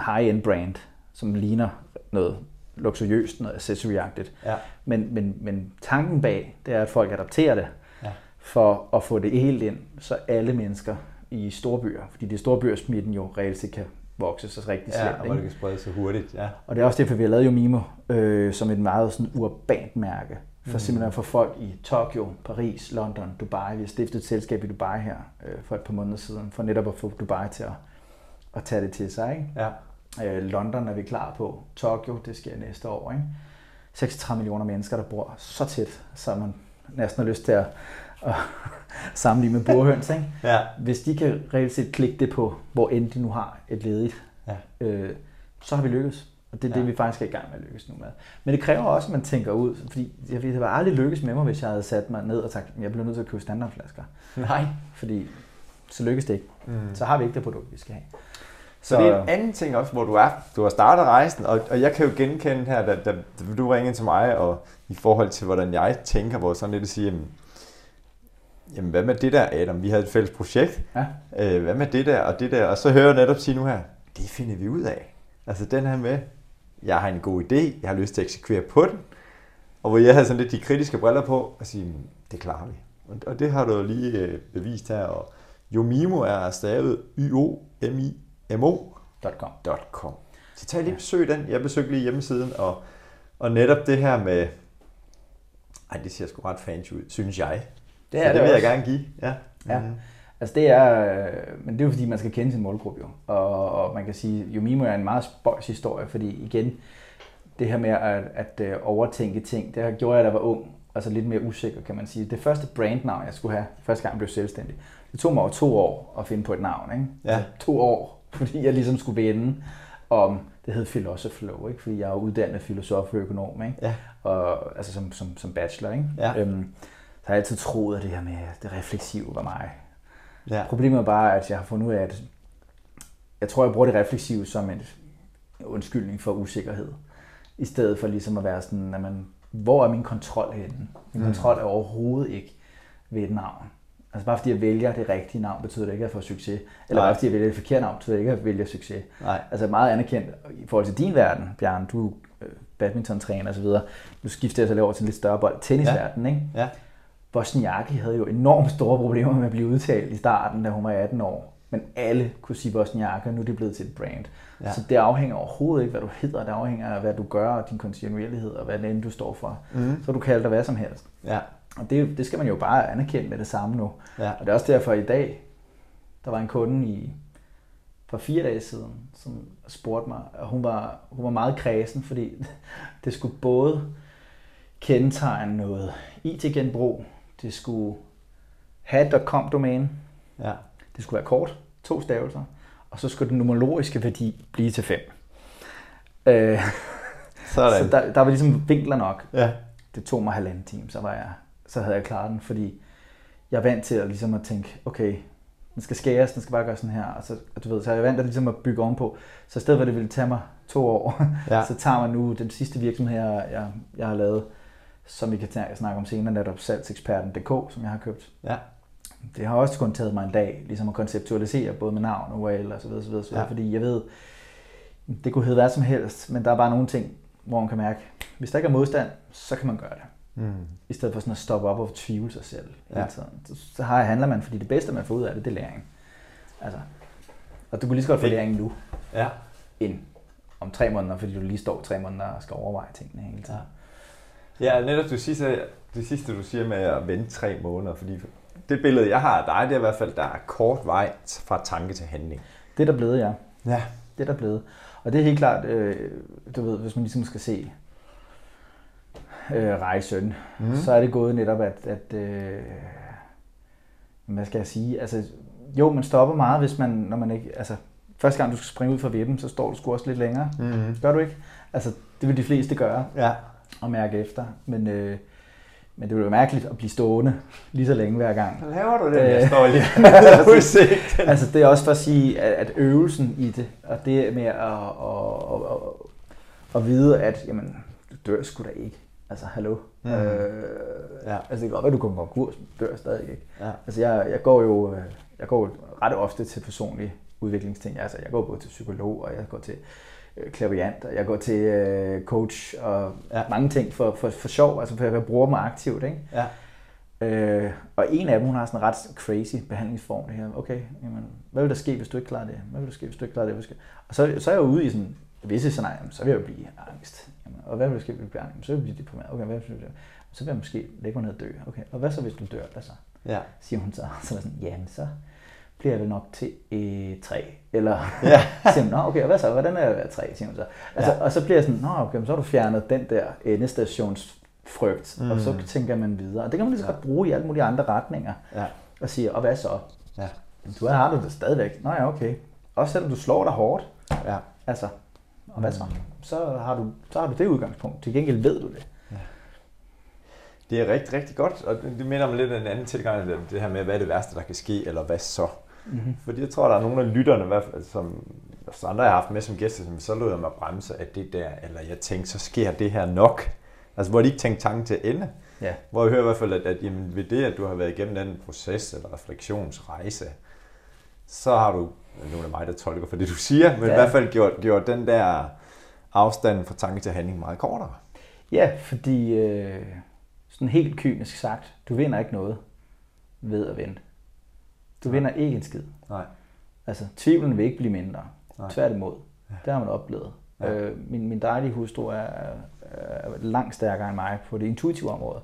high-end brand, som ligner noget luksuriøst, noget accessory-agtigt. Ja. Men, men, men tanken bag, det er, at folk adapterer det, Ja. for at få det helt ind, så alle mennesker i store byer, fordi det er store byer, smitten jo reelt set kan vokse så rigtig Ja, slemt. og ikke? hvor det kan sprede sig hurtigt. Ja. Og det er også derfor, vi har lavet Yomimo øh, som et meget sådan urbant mærke. For mm. simpelthen få folk i Tokyo, Paris, London, Dubai. Vi har stiftet et selskab i Dubai her øh, for et par måneder siden, for netop at få Dubai til at, at tage det til sig. Ikke? Ja. Øh, London er vi klar på. Tokyo, det sker næste år. Ikke? 36 millioner mennesker, der bor så tæt, så man næsten har lyst til at, at sammenligne med burhøns. Ikke? Ja. Hvis de kan reelt set klikke det på, hvor end de nu har et ledigt, Ja. øh, så har vi lykkes. Og det er Ja. det, vi faktisk er i gang med at lykkes nu med. Men det kræver også, at man tænker ud, fordi jeg ville aldrig lykkes med mig, hvis jeg havde sat mig ned og sagt, at jeg bliver nødt til at købe standardflasker. Nej. Fordi så lykkes det ikke. Mm. Så har vi ikke det produkt, vi skal have. Så det er en anden ting også, hvor du er. Du har startet rejsen, og, og jeg kan jo genkende her, da, da, du ringede til mig, og i forhold til, hvordan jeg tænker, hvor sådan lidt at sige, jamen, jamen hvad med det der, Adam? Vi havde et fælles projekt. Ja. Øh, hvad med det der og det der? Og så hører jeg netop sige nu her, det finder vi ud af. Altså den her med, jeg har en god idé, jeg har lyst til at eksekvere på den, og hvor jeg havde sådan lidt de kritiske briller på, og sige, "Mm, det klarer vi. Og, og det har du lige øh, bevist her, og Yomimo er stavet Y-O-M-I-M-O .com. så tag lige besøg den. Jeg besøgte lige hjemmesiden, og, og netop det her med... Ej, det ser sgu ret fancy ud, synes jeg. Det så er det, det vil også. jeg gerne give. Ja. Ja. Mhm. Altså det er, øh, men det er jo fordi, man skal kende sin målgruppe jo. Og, og man kan sige, Yomimo er en meget spøjs historie, fordi igen, det her med at, at øh, overtænke ting, det har gjort jeg, da jeg var ung, altså lidt mere usikker, kan man sige. Det første brandnavn, jeg skulle have, første gang jeg blev selvstændig, det tog mig over to år at finde på et navn. Ikke? Ja. To år, fordi jeg ligesom skulle vende om, det hed Philosophy ikke? fordi jeg er uddannet filosof og økonom, ikke? Ja. Og, altså som, som, som bachelor. Ikke? Ja. Øhm, så har jeg altid troet, at det her med det refleksive var mig. Ja. Problemet er bare, at jeg har fundet ud af, at jeg tror, jeg bruger det refleksive som en undskyldning for usikkerhed. I stedet for ligesom at være sådan, at man, hvor er min kontrol henne? Min Mm. kontrol er overhovedet ikke ved et navn. Altså bare fordi jeg vælger det rigtige navn, betyder det ikke, at jeg får succes. Eller Nej. bare fordi jeg vælger det forkerte navn, betyder det ikke, at jeg vælger succes. Nej. Altså meget anerkendt i forhold til din verden, Bjørn. Du er øh, badmintontræner og så videre. Nu skifter jeg så lidt over til en lidt større bold. Tennisverden, ikke? Ja. Wozniacki havde jo enormt store problemer med at blive udtalt i starten, da hun var 18 år. Men alle kunne sige Wozniacki, og nu er det blevet til et brand. Ja. Ja. Så det afhænger overhovedet ikke, hvad du hedder. Det afhænger af, hvad du gør, og din kontinuerlighed, og hvad det end du står for. Mhm. Så du kalde dig hvad som helst. Ja. Og det, det skal man jo bare anerkende med det samme nu. Ja. Og det er også derfor i dag, der var en kunde i, for fire dage siden, som spurgte mig, og hun var, hun var meget kredsen, fordi det skulle både kendetegne noget IT-genbrug, det skulle have et .com-domæne, Ja. det skulle være kort, to stavelser, og så skulle den numerologiske værdi blive til 5. Øh, Sådan. Så der, der var ligesom vinkler nok. Ja. Det tog mig halvanden time, så, var jeg, så havde jeg klaret den, fordi jeg er vant til at, ligesom at tænke, okay, den skal skæres, den skal bare gøre sådan her, og så, og du ved, så er jeg vant til ligesom at bygge ovenpå. Så i stedet for, at det ville tage mig to år, Ja. så tager man nu den sidste virksomhed, jeg, jeg, jeg har lavet, som vi kan snakke om senere, netop salgseksperten.dk, som jeg har købt. Ja. Det har også kun taget mig en dag, ligesom at konceptualisere både med navn og URL og så videre, så videre, så videre Ja. fordi jeg ved, det kunne hedde hvad som helst, men der er bare nogle ting, hvor man kan mærke, hvis der ikke er modstand, så kan man gøre det. Mm. I stedet for sådan at stoppe op og tvivle sig selv hele Ja. tiden. Så, så har jeg handler man, fordi det bedste, man får ud af det, det er læring. Altså, og du kunne lige så godt få Det- læring nu, Ja. end om tre måneder, fordi du lige står tre måneder og skal overveje tingene hele tiden. Ja, netop det sidste, det sidste, du siger med at vente tre måneder, fordi det billede, jeg har af dig, det er i hvert fald, der er kort vej fra tanke til handling. Det er der blevet, ja. Ja. Det er der blevet. Og det er helt klart, øh, du ved, hvis man ligesom skal se øh, rejsen, mm. så er det gået netop, at, at øh, hvad skal jeg sige, altså jo, man stopper meget, hvis man, når man ikke, altså første gang du skal springe ud fra vippen, så står du sgu også lidt længere. Mm-hmm. Gør du ikke? Altså, det vil de fleste gøre Ja. og mærke efter, men, øh, men det vil være mærkeligt at blive stående lige så længe hver gang. Så laver du det, Øh. jeg står lige udsigten. Altså, det er også for at sige, at, at øvelsen i det, og det med at, at, at, at, at vide, at jamen, du dør sgu da ikke. Altså, hallo. Mm. Øh, Ja. Altså, det kan godt være, du kommer konkurs, men dør stadig ikke. Ja. Altså, jeg, jeg går jo øh, jeg går jo ret ofte til personlige udviklingsting. Altså, jeg går både til psykolog, og jeg går til øh, klaviant, og jeg går til øh, coach, og Ja. mange ting for, for, for sjov, altså for jeg bruger dem aktivt, ikke? Ja. Øh, og en af dem, hun har sådan en ret crazy behandlingsform, det her, okay, jamen, hvad vil der ske, hvis du ikke klarer det? Hvad vil der ske, hvis du ikke klarer det? Og så, så er jeg jo ude i sådan visse scenarier, så vil jeg jo blive angst. Jamen, og hvad hvis du bliver? Jamen, Så vil jeg blive deprimeret. Okay, hvad hvis du? Så vil jeg måske lægge mig ned og dø. Okay, og hvad så, hvis du dør? Hvad så? Ja. Siger hun så. Så er sådan, jamen så bliver jeg vel nok til øh, tre. Eller Ja. siger hun, nå okay, og hvad så? Hvordan er jeg tre? Siger hun så. Altså, Ja. Og så bliver jeg sådan, nå okay, så har du fjernet den der endestationsfrygt. Mm. Og så Mm. tænker man videre. Og det kan man lige så Ja. godt bruge i alle mulige andre retninger. Ja. Og sige, og hvad så? Ja. Du har du det stadigvæk. Nå ja, okay. Også selvom du slår dig hårdt. Ja. Altså, og hvad så? Så har, du, så har du det udgangspunkt. Til gengæld ved du det. Det er rigtig, rigtig godt, og det minder mig lidt af en anden tilgang, det- det her med, hvad er det værste, der kan ske, eller hvad så? Mm-hmm. Fordi jeg tror, der er nogle af lytterne, som som andre, jeg har haft med som gæster, som så lod jeg mig bremse af det der, eller jeg tænkte, så sker det her nok. Altså, hvor de ikke tænkte tanken til ende. Ja. Hvor jeg hører i hvert fald, at, at jamen, ved det, at du har været igennem den proces eller refleksionsrejse, så har du, nu er det mig, der tolker for det, du siger, men ja. I hvert fald gjort, gjort den der afstand fra tanke til handling meget kortere. Ja, fordi øh, sådan helt kynisk sagt, du vinder ikke noget ved at vente. Du Nej. vinder ikke en skid. Nej. Altså, tvivlen vil ikke blive mindre. Nej. Tværtimod. Ja. Det har man oplevet. Ja. Øh, min, min dejlige hustru er, er langt stærkere end mig på det intuitive område.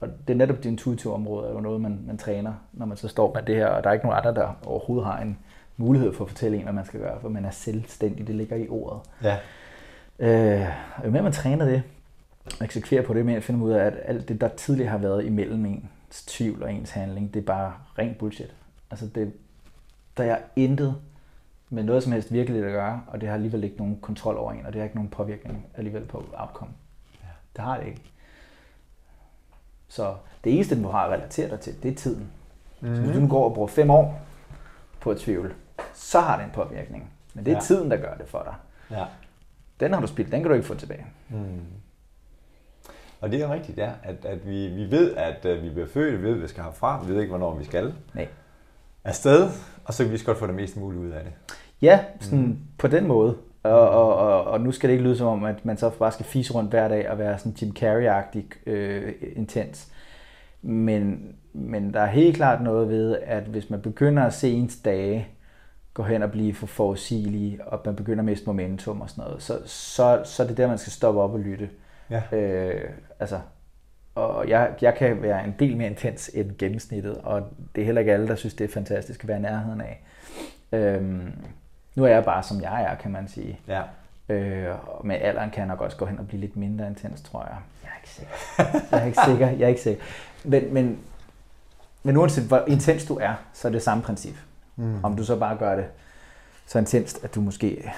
Og det er netop det intuitive område, er jo noget, man, man træner, når man så står med det her, og der er ikke nogen andre, der overhovedet har en mulighed for at fortælle en, hvad man skal gøre, for man er selvstændig, det ligger i ordet. Ja. Øh, og jo mere man træner det, og eksekverer på det, mere finder man ud af, at alt det, der tidligere har været imellem ens tvivl og ens handling, det er bare ren bullshit. Altså, det, der er intet med noget som helst virkeligt at gøre, og det har alligevel ikke nogen kontrol over en, og det har ikke nogen påvirkning alligevel på outcome. Ja. Det har det ikke. Så det eneste, du har at relatere dig til, det er tiden. Mm. Så hvis du nu går og bruger fem år på at tvivle, så har det en påvirkning. Men det er Ja. tiden, der gør det for dig. Ja. Den har du spildt, den kan du ikke få tilbage. Mm. Og det er rigtigt, ja, at, at vi, vi ved, at uh, vi bliver født, vi ved, at vi skal herfra, vi ved ikke, hvornår vi skal Nej. afsted, og så kan vi lige godt få det mest muligt ud af det. Ja, sådan mm. på den måde. Og, og, og, og nu skal det ikke lyde som om, at man så bare skal fise rundt hver dag og være sådan Jim Carrey-agtig øh, intens. Men, men der er helt klart noget ved, at hvis man begynder at se ens dage gå hen og blive for forudsigelige, og man begynder at miste momentum og sådan noget, så, så, så er det der, man skal stoppe op og lytte. Ja. Øh, altså, og jeg, jeg kan være en del mere intens end gennemsnittet, og det er heller ikke alle, der synes, det er fantastisk at være i nærheden af. Øhm, nu er jeg bare, som jeg er, kan man sige. Ja. Øh, og med alderen kan jeg nok også gå hen og blive lidt mindre intens, tror jeg. Jeg er ikke sikker. Jeg er ikke sikker. Jeg er ikke sikker. Men, men, men uanset hvor intens du er, så er det samme princip. Mm. Om du så bare gør det så intenst, at du måske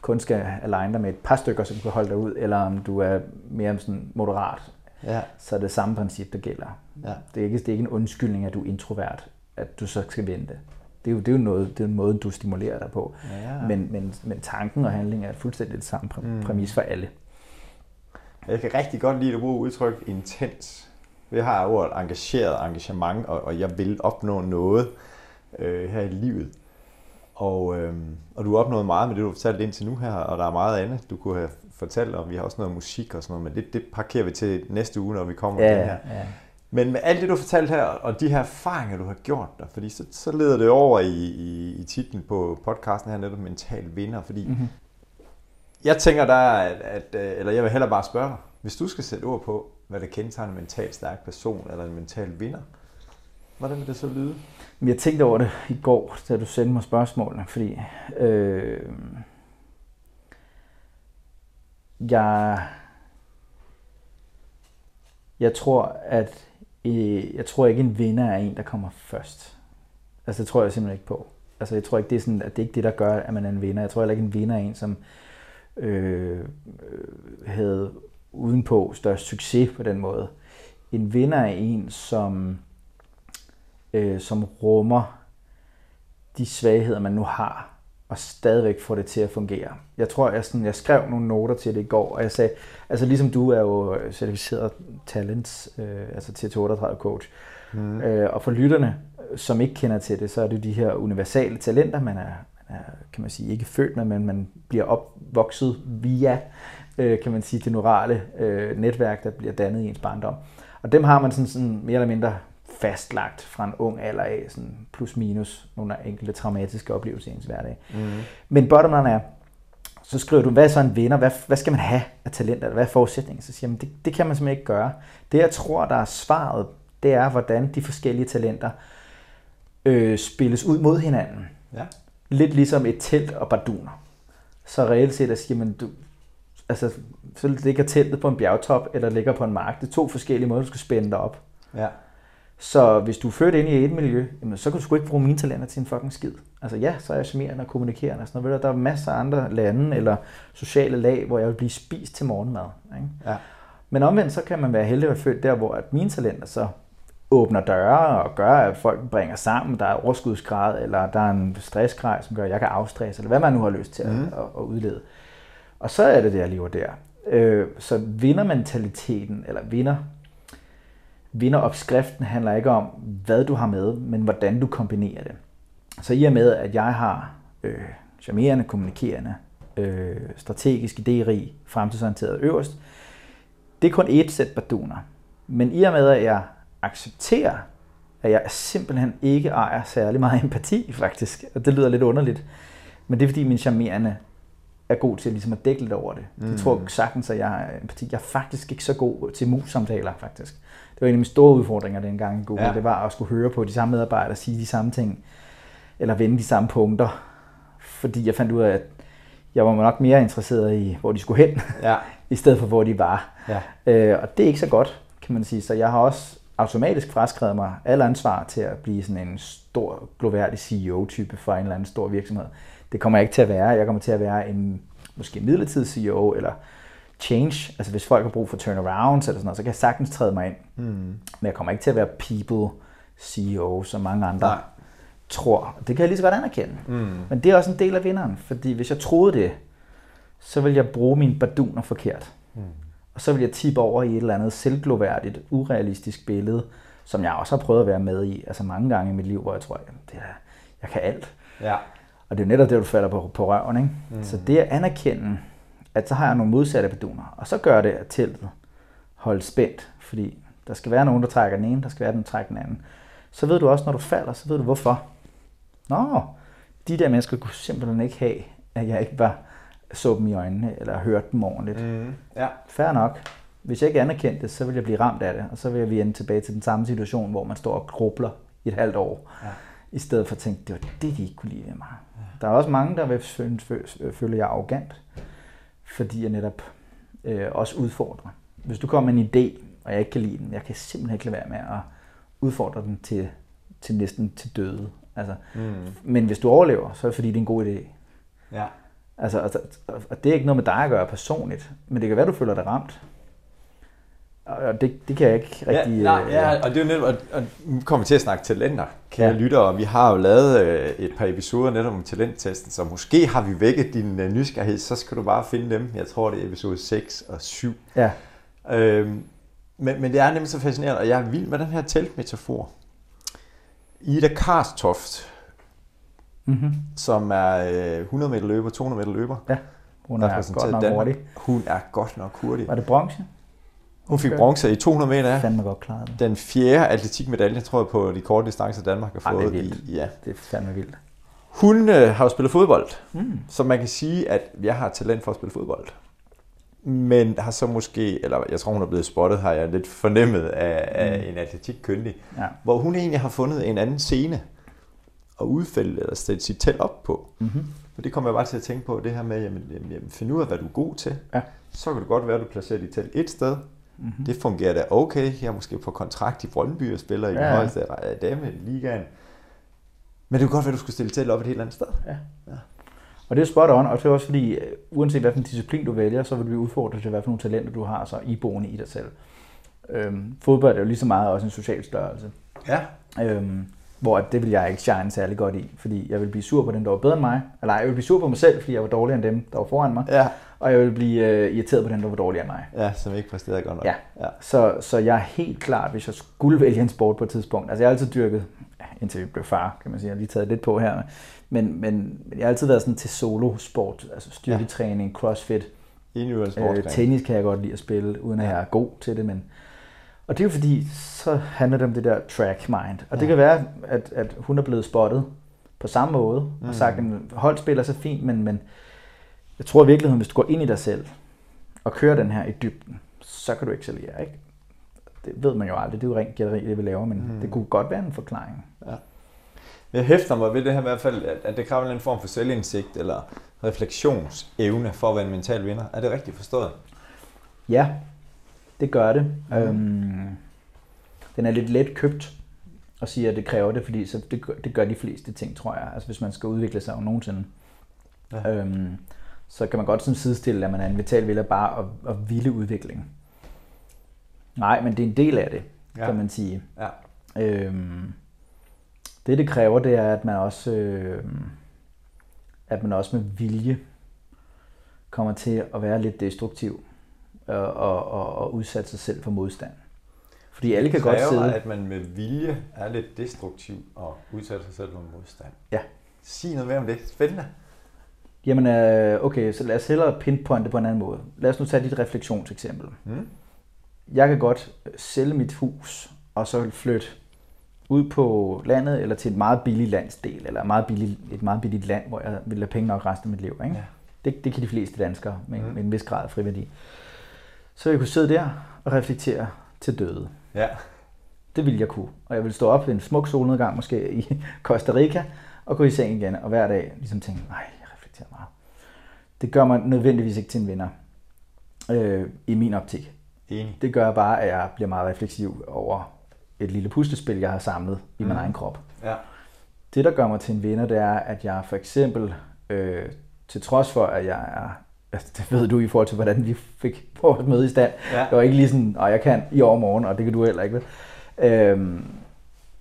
kun skal aligne dig med et par stykker, som kan holde dig ud, eller om du er mere sådan moderat, Ja. så er det samme princip, der gælder. Ja. Det er ikke, det er ikke en undskyldning, at du er introvert, at du så skal vente. Det er jo, det er jo noget, det er en måde, du stimulerer dig på. Ja. Men, men, men tanken og handling er fuldstændig det samme præ- Mm. præmis for alle. Jeg kan rigtig godt lide at bruge udtryk intens. Vi har ordet engageret engagement, og, og jeg vil opnå noget øh, her i livet. Og, øh, og du har opnået meget med det, du har fortalt indtil nu her, og der er meget andet, du kunne have fortalt om. Vi har også noget musik og sådan noget, men det, det parkerer vi til næste uge, når vi kommer til den her. ja. Men med alt det, du har fortalt her, og de her erfaringer, du har gjort dig, fordi så, så leder det over i, i, i titlen på podcasten her, netop mental vinder, fordi Mhm. jeg tænker der, at, at, øh, eller jeg vil hellere bare spørge dig, hvis du skal sætte ord på, hvad det kendetegner en mentalt stærk person, eller en mental vinder, hvordan vil det så lyde? Jeg tænkte over det i går, da du sendte mig spørgsmålene, fordi øh, jeg, jeg tror, at øh, jeg tror ikke, en vinder er en, der kommer først. Altså det tror jeg simpelthen ikke på. Altså jeg tror ikke, det er, sådan, at det er ikke det, der gør, at man er en vinder. Jeg tror heller ikke, en vinder er en, som øh, øh havde udenpå størst succes på den måde. En vinder er en, som øh, som rummer de svagheder, man nu har, og stadigvæk får det til at fungere. Jeg tror, jeg, sådan, jeg skrev nogle noter til det i går, og jeg sagde, altså ligesom du er jo certificeret talents, øh, altså til 38 coach, mm. øh, og for lytterne, som ikke kender til det, så er det de her universale talenter, man er, man er kan man sige, ikke født med, men man bliver opvokset via, øh, kan man sige, det neurale øh, netværk, der bliver dannet i ens barndom. Og dem har man sådan, sådan mere eller mindre fastlagt fra en ung alder af, sådan plus minus nogle enkelte traumatiske oplevelser i ens hverdag. Mm. Men bottom line er, så skriver du, hvad er så en vinder? Hvad, hvad skal man have af talenter? Hvad er forudsætningen? Så siger man, det, det kan man simpelthen ikke gøre. Det jeg tror, der er svaret, det er, hvordan de forskellige talenter øh, spilles ud mod hinanden. Ja. Lidt ligesom et telt og barduner. Så reelt set, at siger man, du, altså, så ligger teltet på en bjergtop, eller ligger på en mark. Det er to forskellige måder, du skal spænde dig op. Ja. Så hvis du er født ind i et miljø, jamen, så kan du sgu ikke bruge mine talenter til en fucking skid. Altså ja, så er jeg charmerende og kommunikerende og sådan noget. Der er masser af andre lande eller sociale lag, hvor jeg vil blive spist til morgenmad. Ikke? Ja. Men omvendt, så kan man være heldig at være født der, hvor at mine talenter så åbner døre og gør, at folk bringer sammen. Der er overskudsgrad, eller der er en stressgrad, som gør, at jeg kan afstresse, eller hvad man nu har lyst til at, Mhm. at, at udlede. Og så er det det, jeg lever der. Øh, så vindermentaliteten, eller vinder, vinderopskriften handler ikke om, hvad du har med, men hvordan du kombinerer det. Så i og med, at jeg har øh, charmerende, kommunikerende, øh, strategisk, idérig, fremtidsorienteret øverst, det er kun ét sæt barduner. Men i og med, at jeg accepterer, at jeg simpelthen ikke ejer særlig meget empati, faktisk, og det lyder lidt underligt, men det er fordi min charmerende er god til ligesom at dække lidt over det. Mm. Jeg tror sagtens, at jeg har empati. Jeg er faktisk ikke så god til mus-samtaler, faktisk. Det var en af mine store udfordringer dengang i Google. Ja. Det var at skulle høre på de samme medarbejdere sige de samme ting, eller vende de samme punkter. Fordi jeg fandt ud af, at jeg var nok mere interesseret i, hvor de skulle hen, Ja. i stedet for, hvor de var. Ja. Øh, og det er ikke så godt, kan man sige. Så jeg har også automatisk fraskrevet mig alle ansvar til at blive sådan en stor, gloværdig CEO-type for en eller anden stor virksomhed. Det kommer jeg ikke til at være. Jeg kommer til at være en måske midlertidig CEO, eller change. Altså hvis folk har brug for turnarounds eller sådan noget, så kan jeg sagtens træde mig ind. Mm. Men jeg kommer ikke til at være people CEO, som mange andre Nej. Tror. Det kan jeg lige så godt anerkende. Mm. Men det er også en del af vinderen, fordi hvis jeg troede det, så vil jeg bruge mine baduner forkert. Mm. Og så vil jeg tippe over i et eller andet selvgloværdigt, urealistisk billede, som jeg også har prøvet at være med i, altså mange gange i mit liv, hvor jeg tror, jamen, det er, jeg kan alt. Ja. Og det er jo netop det, du falder på, på røven. Ikke? Mm. Så det at anerkende, at så har jeg nogle modsatte baduner, og så gør det, at teltet holder spændt, fordi der skal være nogen, der trækker den ene, der skal være den, der trækker den anden. Så ved du også, når du falder, så ved du hvorfor. Nå, de der mennesker kunne simpelthen ikke have, at jeg ikke var så dem i øjnene, eller hørte dem ordentligt. Mm. Ja. Fair nok. Hvis jeg ikke anerkendte det, så vil jeg blive ramt af det, og så vil vi ende tilbage til den samme situation, hvor man står og grubler i et halvt år, Ja. i stedet for at tænke, det var det, de ikke kunne lide ved mig. Der er også mange, der vil føle, føle jeg arrogant, fordi jeg netop øh, også udfordrer. Hvis du kommer med en idé, og jeg ikke kan lide den, jeg kan simpelthen ikke lade være med at udfordre den til, til næsten til døde. Altså, Mm. men hvis du overlever, så er det fordi, det er en god idé. Ja. Altså, altså, og det er ikke noget med dig at gøre personligt, men det kan være, du føler dig ramt. Og det, det kan jeg ikke rigtig... Ja, nej, øh, ja, og det er jo netop, og, nu kommer vi til at snakke talenter, kære ja. lyttere, og vi har jo lavet øh, et par episoder netop om talenttesten, så måske har vi vækket din øh, nysgerrighed, så skal du bare finde dem. Jeg tror, det er episode 6 og 7. Ja. Øhm, men, men det er nemlig så fascinerende, og jeg er vild med den her teltmetafor. Ida Karstoft, Mm-hmm. som er øh, 100 meter løber, 200 meter løber, Ja, hun er godt nok hurtig. Hun er godt nok hurtig. Var det bronze? Hun fik bronze i 200 meter. Fandme godt klaret. Den fjerde atletikmedalje, tror jeg, på de korte distancer, Danmark har Ej, det er fået. vildt. i, ja. Det er fandme vildt. Hun øh, har jo spillet fodbold, Mm. så man kan sige, at jeg har talent for at spille fodbold. Men har så måske, eller jeg tror, hun er blevet spottet, har jeg lidt fornemmet af, af Mm. en atletikkyndig, Ja. hvor hun egentlig har fundet en anden scene at udfælde eller sætte sit telt op på. Mm-hmm. Og det kommer jeg bare til at tænke på, det her med, jamen, jamen, jamen finde ud af, hvad du er god til. Ja. Så kan det godt være, at du placerer dit telt et sted. Mm-hmm. Det fungerer da okay. Jeg er måske på kontrakt i Brøndby og spiller i Ja, den ja. højeste af dameligaen. Men det kunne godt være, at du skulle stille telt op et helt andet sted. Og det er spot on, og det er også fordi, øh, uanset hvilken disciplin du vælger, så vil du blive udfordret til, nogle talenter du har så iboende i dig selv. Øhm, fodbold er jo lige så meget også en social størrelse. Ja. Øhm, hvor at det vil jeg ikke shine særlig godt i, fordi jeg vil blive sur på den, der var bedre end mig. Eller jeg vil blive sur på mig selv, fordi jeg var dårligere end dem, der var foran mig. Ja. Og jeg vil blive øh, irriteret på den, der var dårligere end mig. Ja, som ikke præsterede godt nok. Ja. ja. Så, så jeg er helt klart, hvis jeg skulle vælge en sport på et tidspunkt. Altså jeg har altid dyrket, ja, indtil jeg blev far, kan man sige. Jeg har lige taget lidt på her. Men, men jeg har altid været sådan til solo-sport. Altså styrketræning, crossfit. Individuel Øh, sportsgren. tennis kan jeg godt lide at spille, uden at jeg er god til det. Men... Og det er jo fordi, så handler det om det der track mind. Og det Ja. kan være, at, at hun er blevet spottet på samme måde. Mm. Og sagt, at holdspil er så fint, men, men jeg tror i virkeligheden, hvis du går ind i dig selv og kører den her i dybden, så kan du excellere, ikke? Det ved man jo aldrig. Det er jo rent gætteri, det vi laver, men Mm. det kunne godt være en forklaring. Jeg hæfter mig ved det her i hvert fald, at, det kræver en form for selvindsigt eller refleksionsevne for at være en mental vinder. Er det rigtigt forstået? Ja, det gør det. Mm. Øhm, den er lidt let købt at sige, at det kræver det, fordi så det, gør- det gør de fleste ting, tror jeg. Altså hvis man skal udvikle sig jo nogensinde. Ja. Ja. Øhm, så kan man godt sådan sidestille, at man er en mental vinder bare og, og vilde udvikling. Nej, men det er en del af det, Ja. kan man sige. Ja. Øhm, det, det kræver, det er, at man også, øh, at man også med vilje kommer til at være lidt destruktiv og, og, og, og udsætte sig selv for modstand. Fordi alle kan godt sidde... at man med vilje er lidt destruktiv og udsætter sig selv for modstand. Ja. Sig noget mere om det. Spændende. Jamen, øh, okay, så lad os hellere pinpointe på en anden måde. Lad os nu tage dit refleksionseksempel. Mm. Jeg kan godt sælge mit hus, og så flytte ud på landet, eller til et meget billigt landsdel, eller et meget billigt, et meget billigt land, hvor jeg vil have penge nok resten af mit liv. Ikke? Ja. Det, det kan de fleste danskere med, mm. med en vis grad af friværdi. Så jeg kunne sidde der og reflektere til døde. Ja. Det ville jeg kunne. Og jeg ville stå op ved en smuk solnedgang, måske i Costa Rica, og gå i seng igen, og hver dag ligesom tænke, nej. Det gør mig nødvendigvis ikke til en vinder, øh, i min optik. Enig. Det gør bare, at jeg bliver meget refleksiv over et lille puslespil, jeg har samlet i min Mm. egen krop. Ja. Det, der gør mig til en vinder, det er, at jeg for eksempel, øh, til trods for, at jeg er, altså, det ved du i forhold til, hvordan vi fik vores møde i stand, Ja. det var ikke lige sådan, og jeg kan i overmorgen, og det kan du heller ikke. Øhm,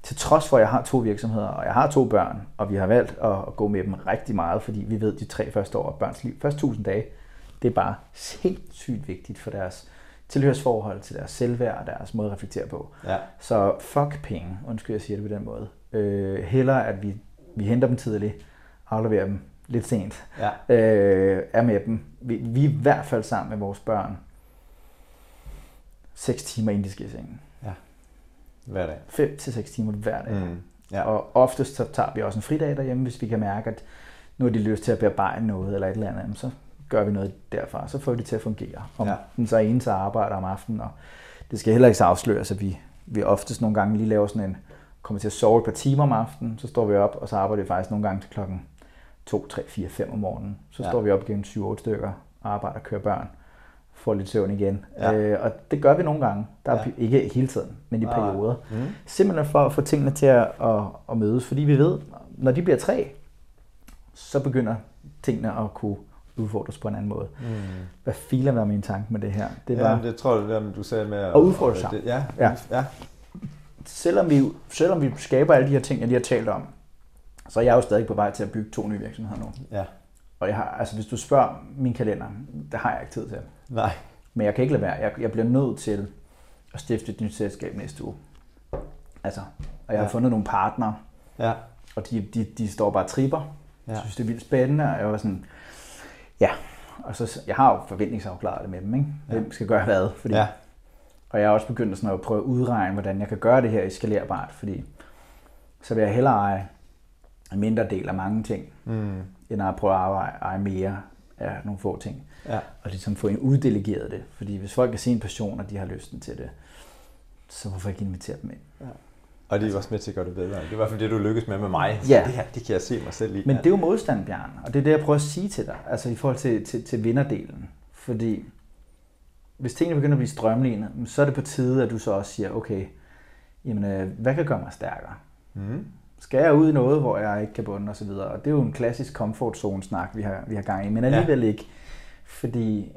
til trods for, at jeg har to virksomheder, og jeg har to børn, og vi har valgt at, gå med dem rigtig meget, fordi vi ved, at de tre første år af børns liv, første tusind dage, det er bare sindssygt vigtigt for deres tilhørsforhold til deres selvværd og deres måde at reflektere på. Ja. Så fuck penge, undskyld, jeg siger det på den måde. Øh, hellere, at vi, vi henter dem tidligt, afleverer dem lidt sent, Ja. øh, er med dem. Vi, vi er i hvert fald sammen med vores børn 6 timer, inden de skal i sengen. Hver dag. 5 til 6 timer hver dag. Mm. Ja. Og oftest så tager vi også en fridag derhjemme, hvis vi kan mærke, at nu har de lyst til at bearbejde noget eller et eller andet, så gør vi noget derfra. Så får vi det til at fungere. Om Ja. den så er en, så arbejder om aftenen, og det skal heller ikke så afsløres, at vi, vi oftest nogle gange lige laver sådan en, kommer til at sove et par timer om aftenen, så står vi op, og så arbejder vi faktisk nogle gange til klokken 2, 3, 4, 5 om morgenen. Så Ja. står vi op gennem 7-8 stykker, arbejder, kører børn, får lidt søvn igen. Ja. Øh, og det gør vi nogle gange. Der er Ja. ja. ikke hele tiden, men i perioder. Mm. Simpelthen for at få tingene til at, at, at mødes. Fordi vi ved, når de bliver tre, så begynder tingene at kunne udfordres på en anden måde. Mm. Hvad filer var min tanke med det her? Det var, ja, det tror jeg, det, du sagde med at... Og udfordre sig. Ja, ja. ja. Selvom, vi, selvom vi skaber alle de her ting, jeg lige har talt om, så er jeg jo stadig på vej til at bygge to nye virksomheder nu. Ja. Og jeg har, altså hvis du spørger min kalender, det har jeg ikke tid til. Nej. Men jeg kan ikke lade være. Jeg, jeg bliver nødt til at stifte et nyt selskab næste uge. Altså, og jeg har ja. fundet nogle partnere, ja. og de, de, de står bare tripper. Ja. Jeg synes, det er vildt spændende, og jeg var sådan, ja, og så, jeg har jo forventningsafklaret det med dem, ikke? Hvem skal gøre hvad, fordi, ja. og jeg har også begyndt sådan at prøve at udregne, hvordan jeg kan gøre det her eskalerbart, fordi så vil jeg hellere eje en mindre del af mange ting, mm. end at prøve at eje mere af nogle få ting. Ja. Og ligesom få en uddelegeret det. Fordi hvis folk kan se en passion, og de har lysten til det, så hvorfor ikke invitere dem ind? Ja. Og de er også med til at gøre det bedre. Det er i hvert fald det, du lykkes med med mig. Ja. Det her, det kan jeg se mig selv i. Men det er jo modstand, Bjørn. Og det er det, jeg prøver at sige til dig. Altså i forhold til, til, til vinderdelen. Fordi hvis tingene begynder at blive strømlignet, så er det på tide, at du så også siger, okay, jamen, øh, hvad kan gøre mig stærkere? Mm. Skal jeg ud i noget, hvor jeg ikke kan bunde og så videre? Og det er jo en klassisk comfort zone snak, vi har, vi har gang i. Men alligevel ja. ikke. Fordi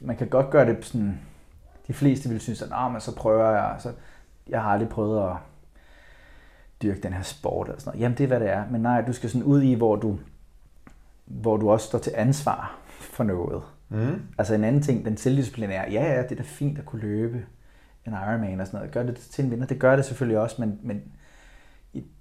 man kan godt gøre det sådan, de fleste vil synes, at men så prøver jeg, så jeg har aldrig prøvet at dyrke den her sport eller sådan noget. Jamen det er, hvad det er. Men nej, du skal sådan ud i, hvor du, hvor du også står til ansvar for noget. Mm. Altså en anden ting, den selvdisciplinære, ja, ja, det er da fint at kunne løbe en Ironman og sådan noget. Gør det til en vinder, det gør det selvfølgelig også, men, men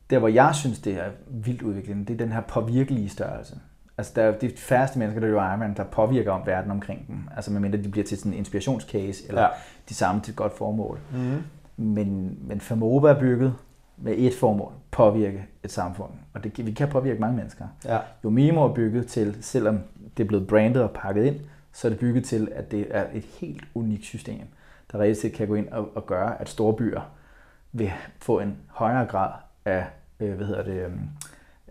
der hvor jeg synes, det er vildt udviklende, det er den her påvirkelige størrelse. Altså, der er de færreste mennesker, der er Ironman, der påvirker om verden omkring dem. Altså, medmindre de bliver til sådan en inspirationscase, eller ja. de samme til et godt formål. Mm. Men, men Famoba er bygget med et formål, påvirke et samfund. Og det, vi kan påvirke mange mennesker. Ja. Jo Mimo er bygget til, selvom det er blevet brandet og pakket ind, så er det bygget til, at det er et helt unikt system, der reelt set kan gå ind og, og gøre, at store byer vil få en højere grad af, øh, hvad hedder det, øh,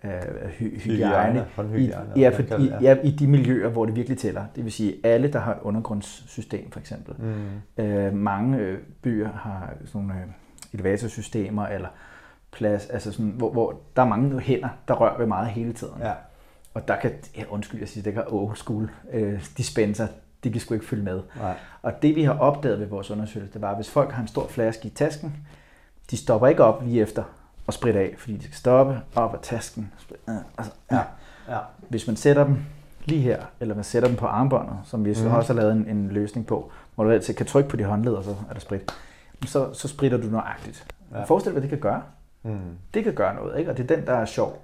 øh, hy- hygiejne, i, ja, på, i, ja, i de miljøer, hvor det virkelig tæller. Det vil sige alle, der har et undergrundssystem for eksempel. Mm. Øh, mange øh, byer har sådan nogle øh, elevatorsystemer eller plads, altså sådan, hvor, hvor der er mange hænder, der rører ved meget hele tiden. Ja. Og der kan, ja, undskyld, jeg siger, det kan school øh, dispenser, de kan sgu ikke følge med. Nej. Og det vi har opdaget ved vores undersøgelse, det var, at hvis folk har en stor flaske i tasken, de stopper ikke op lige efter og spritte af, fordi de skal stoppe op af tasken. Altså, ja. Ja. Hvis man sætter dem lige her, eller man sætter dem på armbåndet, som vi mm. også har lavet en, en løsning på, hvor du altid kan trykke på de håndled, og så er der sprit, så, så spritter du nøjagtigt. Ja. Forestil dig, hvad det kan gøre. Mm. Det kan gøre noget, ikke? og det er den, der er sjov.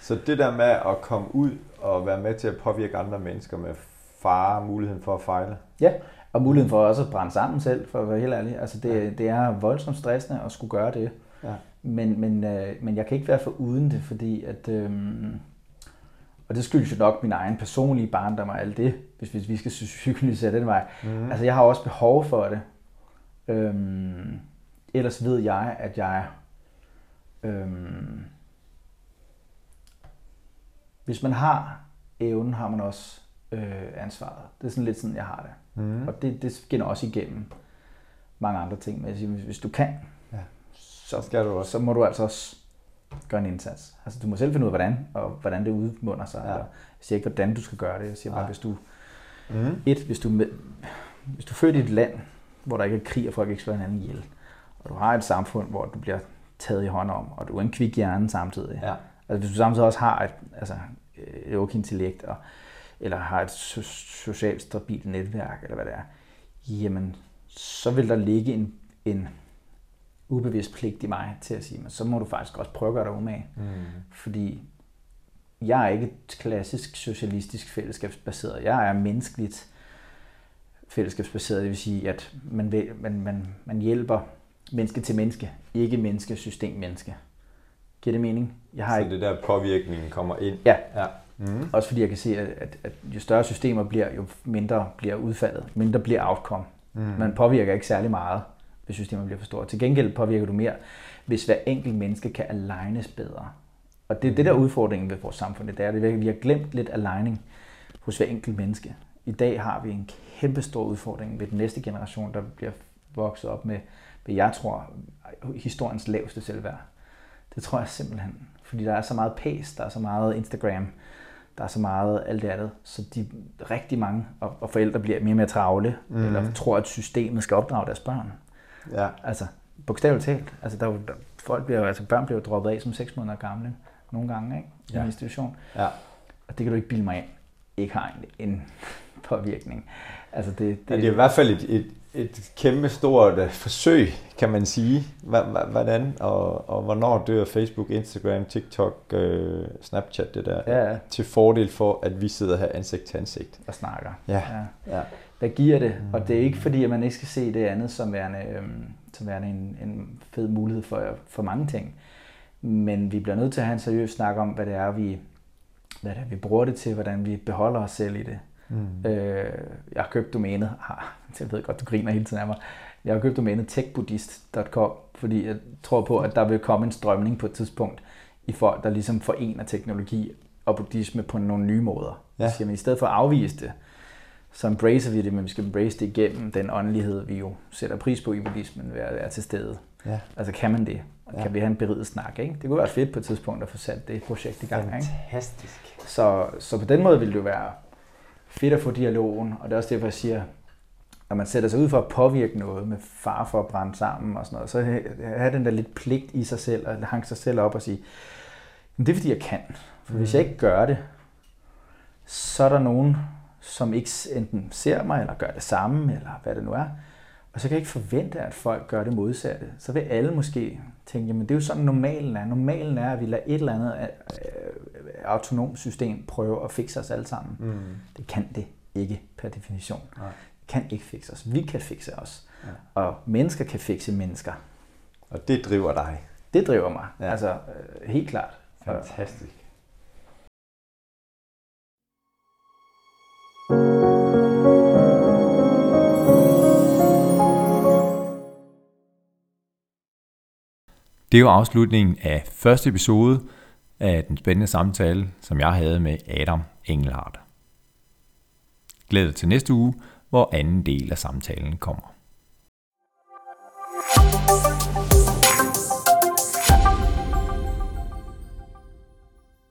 Så det der med at komme ud og være med til at påvirke andre mennesker med fare, muligheden for at fejle? Ja, og muligheden for også at brænde sammen selv, for at være helt ærlig. Altså det, ja. det er voldsomt stressende at skulle gøre det. Ja. Men, men, øh, men jeg kan ikke være for uden det, fordi at... Øh, og det skyldes jo nok min egen personlige barndom og alt det, hvis, hvis vi skal psykologisere den vej. Mm. Altså jeg har også behov for det. Øhm, ellers ved jeg, at jeg... Øhm, hvis man har evnen, har man også øh, ansvaret. Det er sådan lidt sådan, jeg har det. Mm. Og det, det skinner også igennem mange andre ting. Men hvis, hvis du kan, så, skal du også. så må du altså også gøre en indsats. Altså, du må selv finde ud af, hvordan, og hvordan det udmunder sig. Ja. Jeg siger ikke, hvordan du skal gøre det. Jeg siger bare, hvis du... Mm. Et, hvis du, med, hvis du født i et land, hvor der ikke er krig, og folk ikke slår hinanden ihjel, og du har et samfund, hvor du bliver taget i hånd om, og du er en kvik hjerne samtidig. Ja. Altså, hvis du samtidig også har et, altså, et okay intellekt, og, eller har et socialt stabilt netværk, eller hvad det er, jamen, så vil der ligge en, en ubevidst pligt i mig til at sige, men så må du faktisk også prøve at gøre dig umage. Mm. Fordi jeg er ikke et klassisk socialistisk fællesskabsbaseret. Jeg er menneskeligt fællesskabsbaseret, det vil sige, at man, vil, man, man, man hjælper menneske til menneske, ikke menneske, system, menneske. Giver det mening? Jeg har så ikke... det der påvirkningen kommer ind? Ja. ja. Mm. Også fordi jeg kan se, at, at, jo større systemer bliver, jo mindre bliver udfaldet, mindre bliver outcome. Mm. Man påvirker ikke særlig meget hvis systemet bliver for stort. Til gengæld påvirker du mere, hvis hver enkelt menneske kan alignes bedre. Og det er det der udfordringen ved vores samfund, det er, at vi har glemt lidt aligning hos hver enkelt menneske. I dag har vi en kæmpe stor udfordring ved den næste generation, der bliver vokset op med, hvad jeg tror, historiens laveste selvværd. Det tror jeg simpelthen. Fordi der er så meget pace, der er så meget Instagram, der er så meget alt det andet. Så de rigtig mange, og, og forældre bliver mere og mere travle, mm. eller tror, at systemet skal opdrage deres børn. Ja. Altså, bogstaveligt talt. Altså, der, er der, folk bliver, altså, børn bliver droppet af som 6 måneder gamle, nogle gange, ikke? I Ja. en institution. Ja. Og det kan du ikke bilde mig ind, ikke har en, en påvirkning. Altså, det, Det, det, det er i hvert fald et, et, et kæmpe stort øh, forsøg, kan man sige. Hvordan og, og hvornår dør Facebook, Instagram, TikTok, øh, Snapchat, det der, Ja, ja. til fordel for, at vi sidder her ansigt til ansigt. og snakker. Ja. ja. Ja. Hvad giver det? Mm. Og det er ikke fordi, at man ikke skal se det andet som værende, øhm, som værende en, en fed mulighed for, for mange ting. Men vi bliver nødt til at have en seriøs snak om, hvad det er, vi, hvad det er, vi bruger det til, hvordan vi beholder os selv i det. Mm. Øh, jeg har købt domænet, har, jeg ved godt, du griner hele tiden af mig, jeg har købt domænet techbuddhist.com, fordi jeg tror på, at der vil komme en strømning på et tidspunkt i folk, der ligesom forener teknologi og buddhisme på nogle nye måder. Ja. Ja. Siger man, i stedet for at afvise det, så embracer vi det, men vi skal embrace det igennem den åndelighed, vi jo sætter pris på i buddhismen ved at være til stede. Ja. Altså kan man det? Og Ja. Kan vi have en beriget snak? Ikke? Det kunne være fedt på et tidspunkt at få sat det projekt i gang. Ikke? Fantastisk. Så, så på den måde vil det jo være fedt at få dialogen, og det er også derfor, jeg siger, når man sætter sig ud for at påvirke noget med far for at brænde sammen og sådan noget, så ha- have den der lidt pligt i sig selv, og hanke sig selv op og sige, "Men det er fordi, jeg kan. For hvis jeg ikke gør det, så er der nogen, som ikke enten ser mig, eller gør det samme, eller hvad det nu er. Og så kan jeg ikke forvente, at folk gør det modsatte. Så vil alle måske tænke, jamen det er jo sådan normalen er. Normalen er, at vi lader et eller andet øh, autonomt system prøve at fikse os alle sammen. Mm. Det kan det ikke per definition. Nej. Det kan ikke fikse os. Vi kan fikse os. Ja. Og mennesker kan fikse mennesker. Og det driver dig. Det driver mig. Ja. Altså øh, helt klart. Fantastisk. Det var afslutningen af første episode af den spændende samtale, som jeg havde med Adam Engelhardt. Glæd dig til næste uge, hvor anden del af samtalen kommer.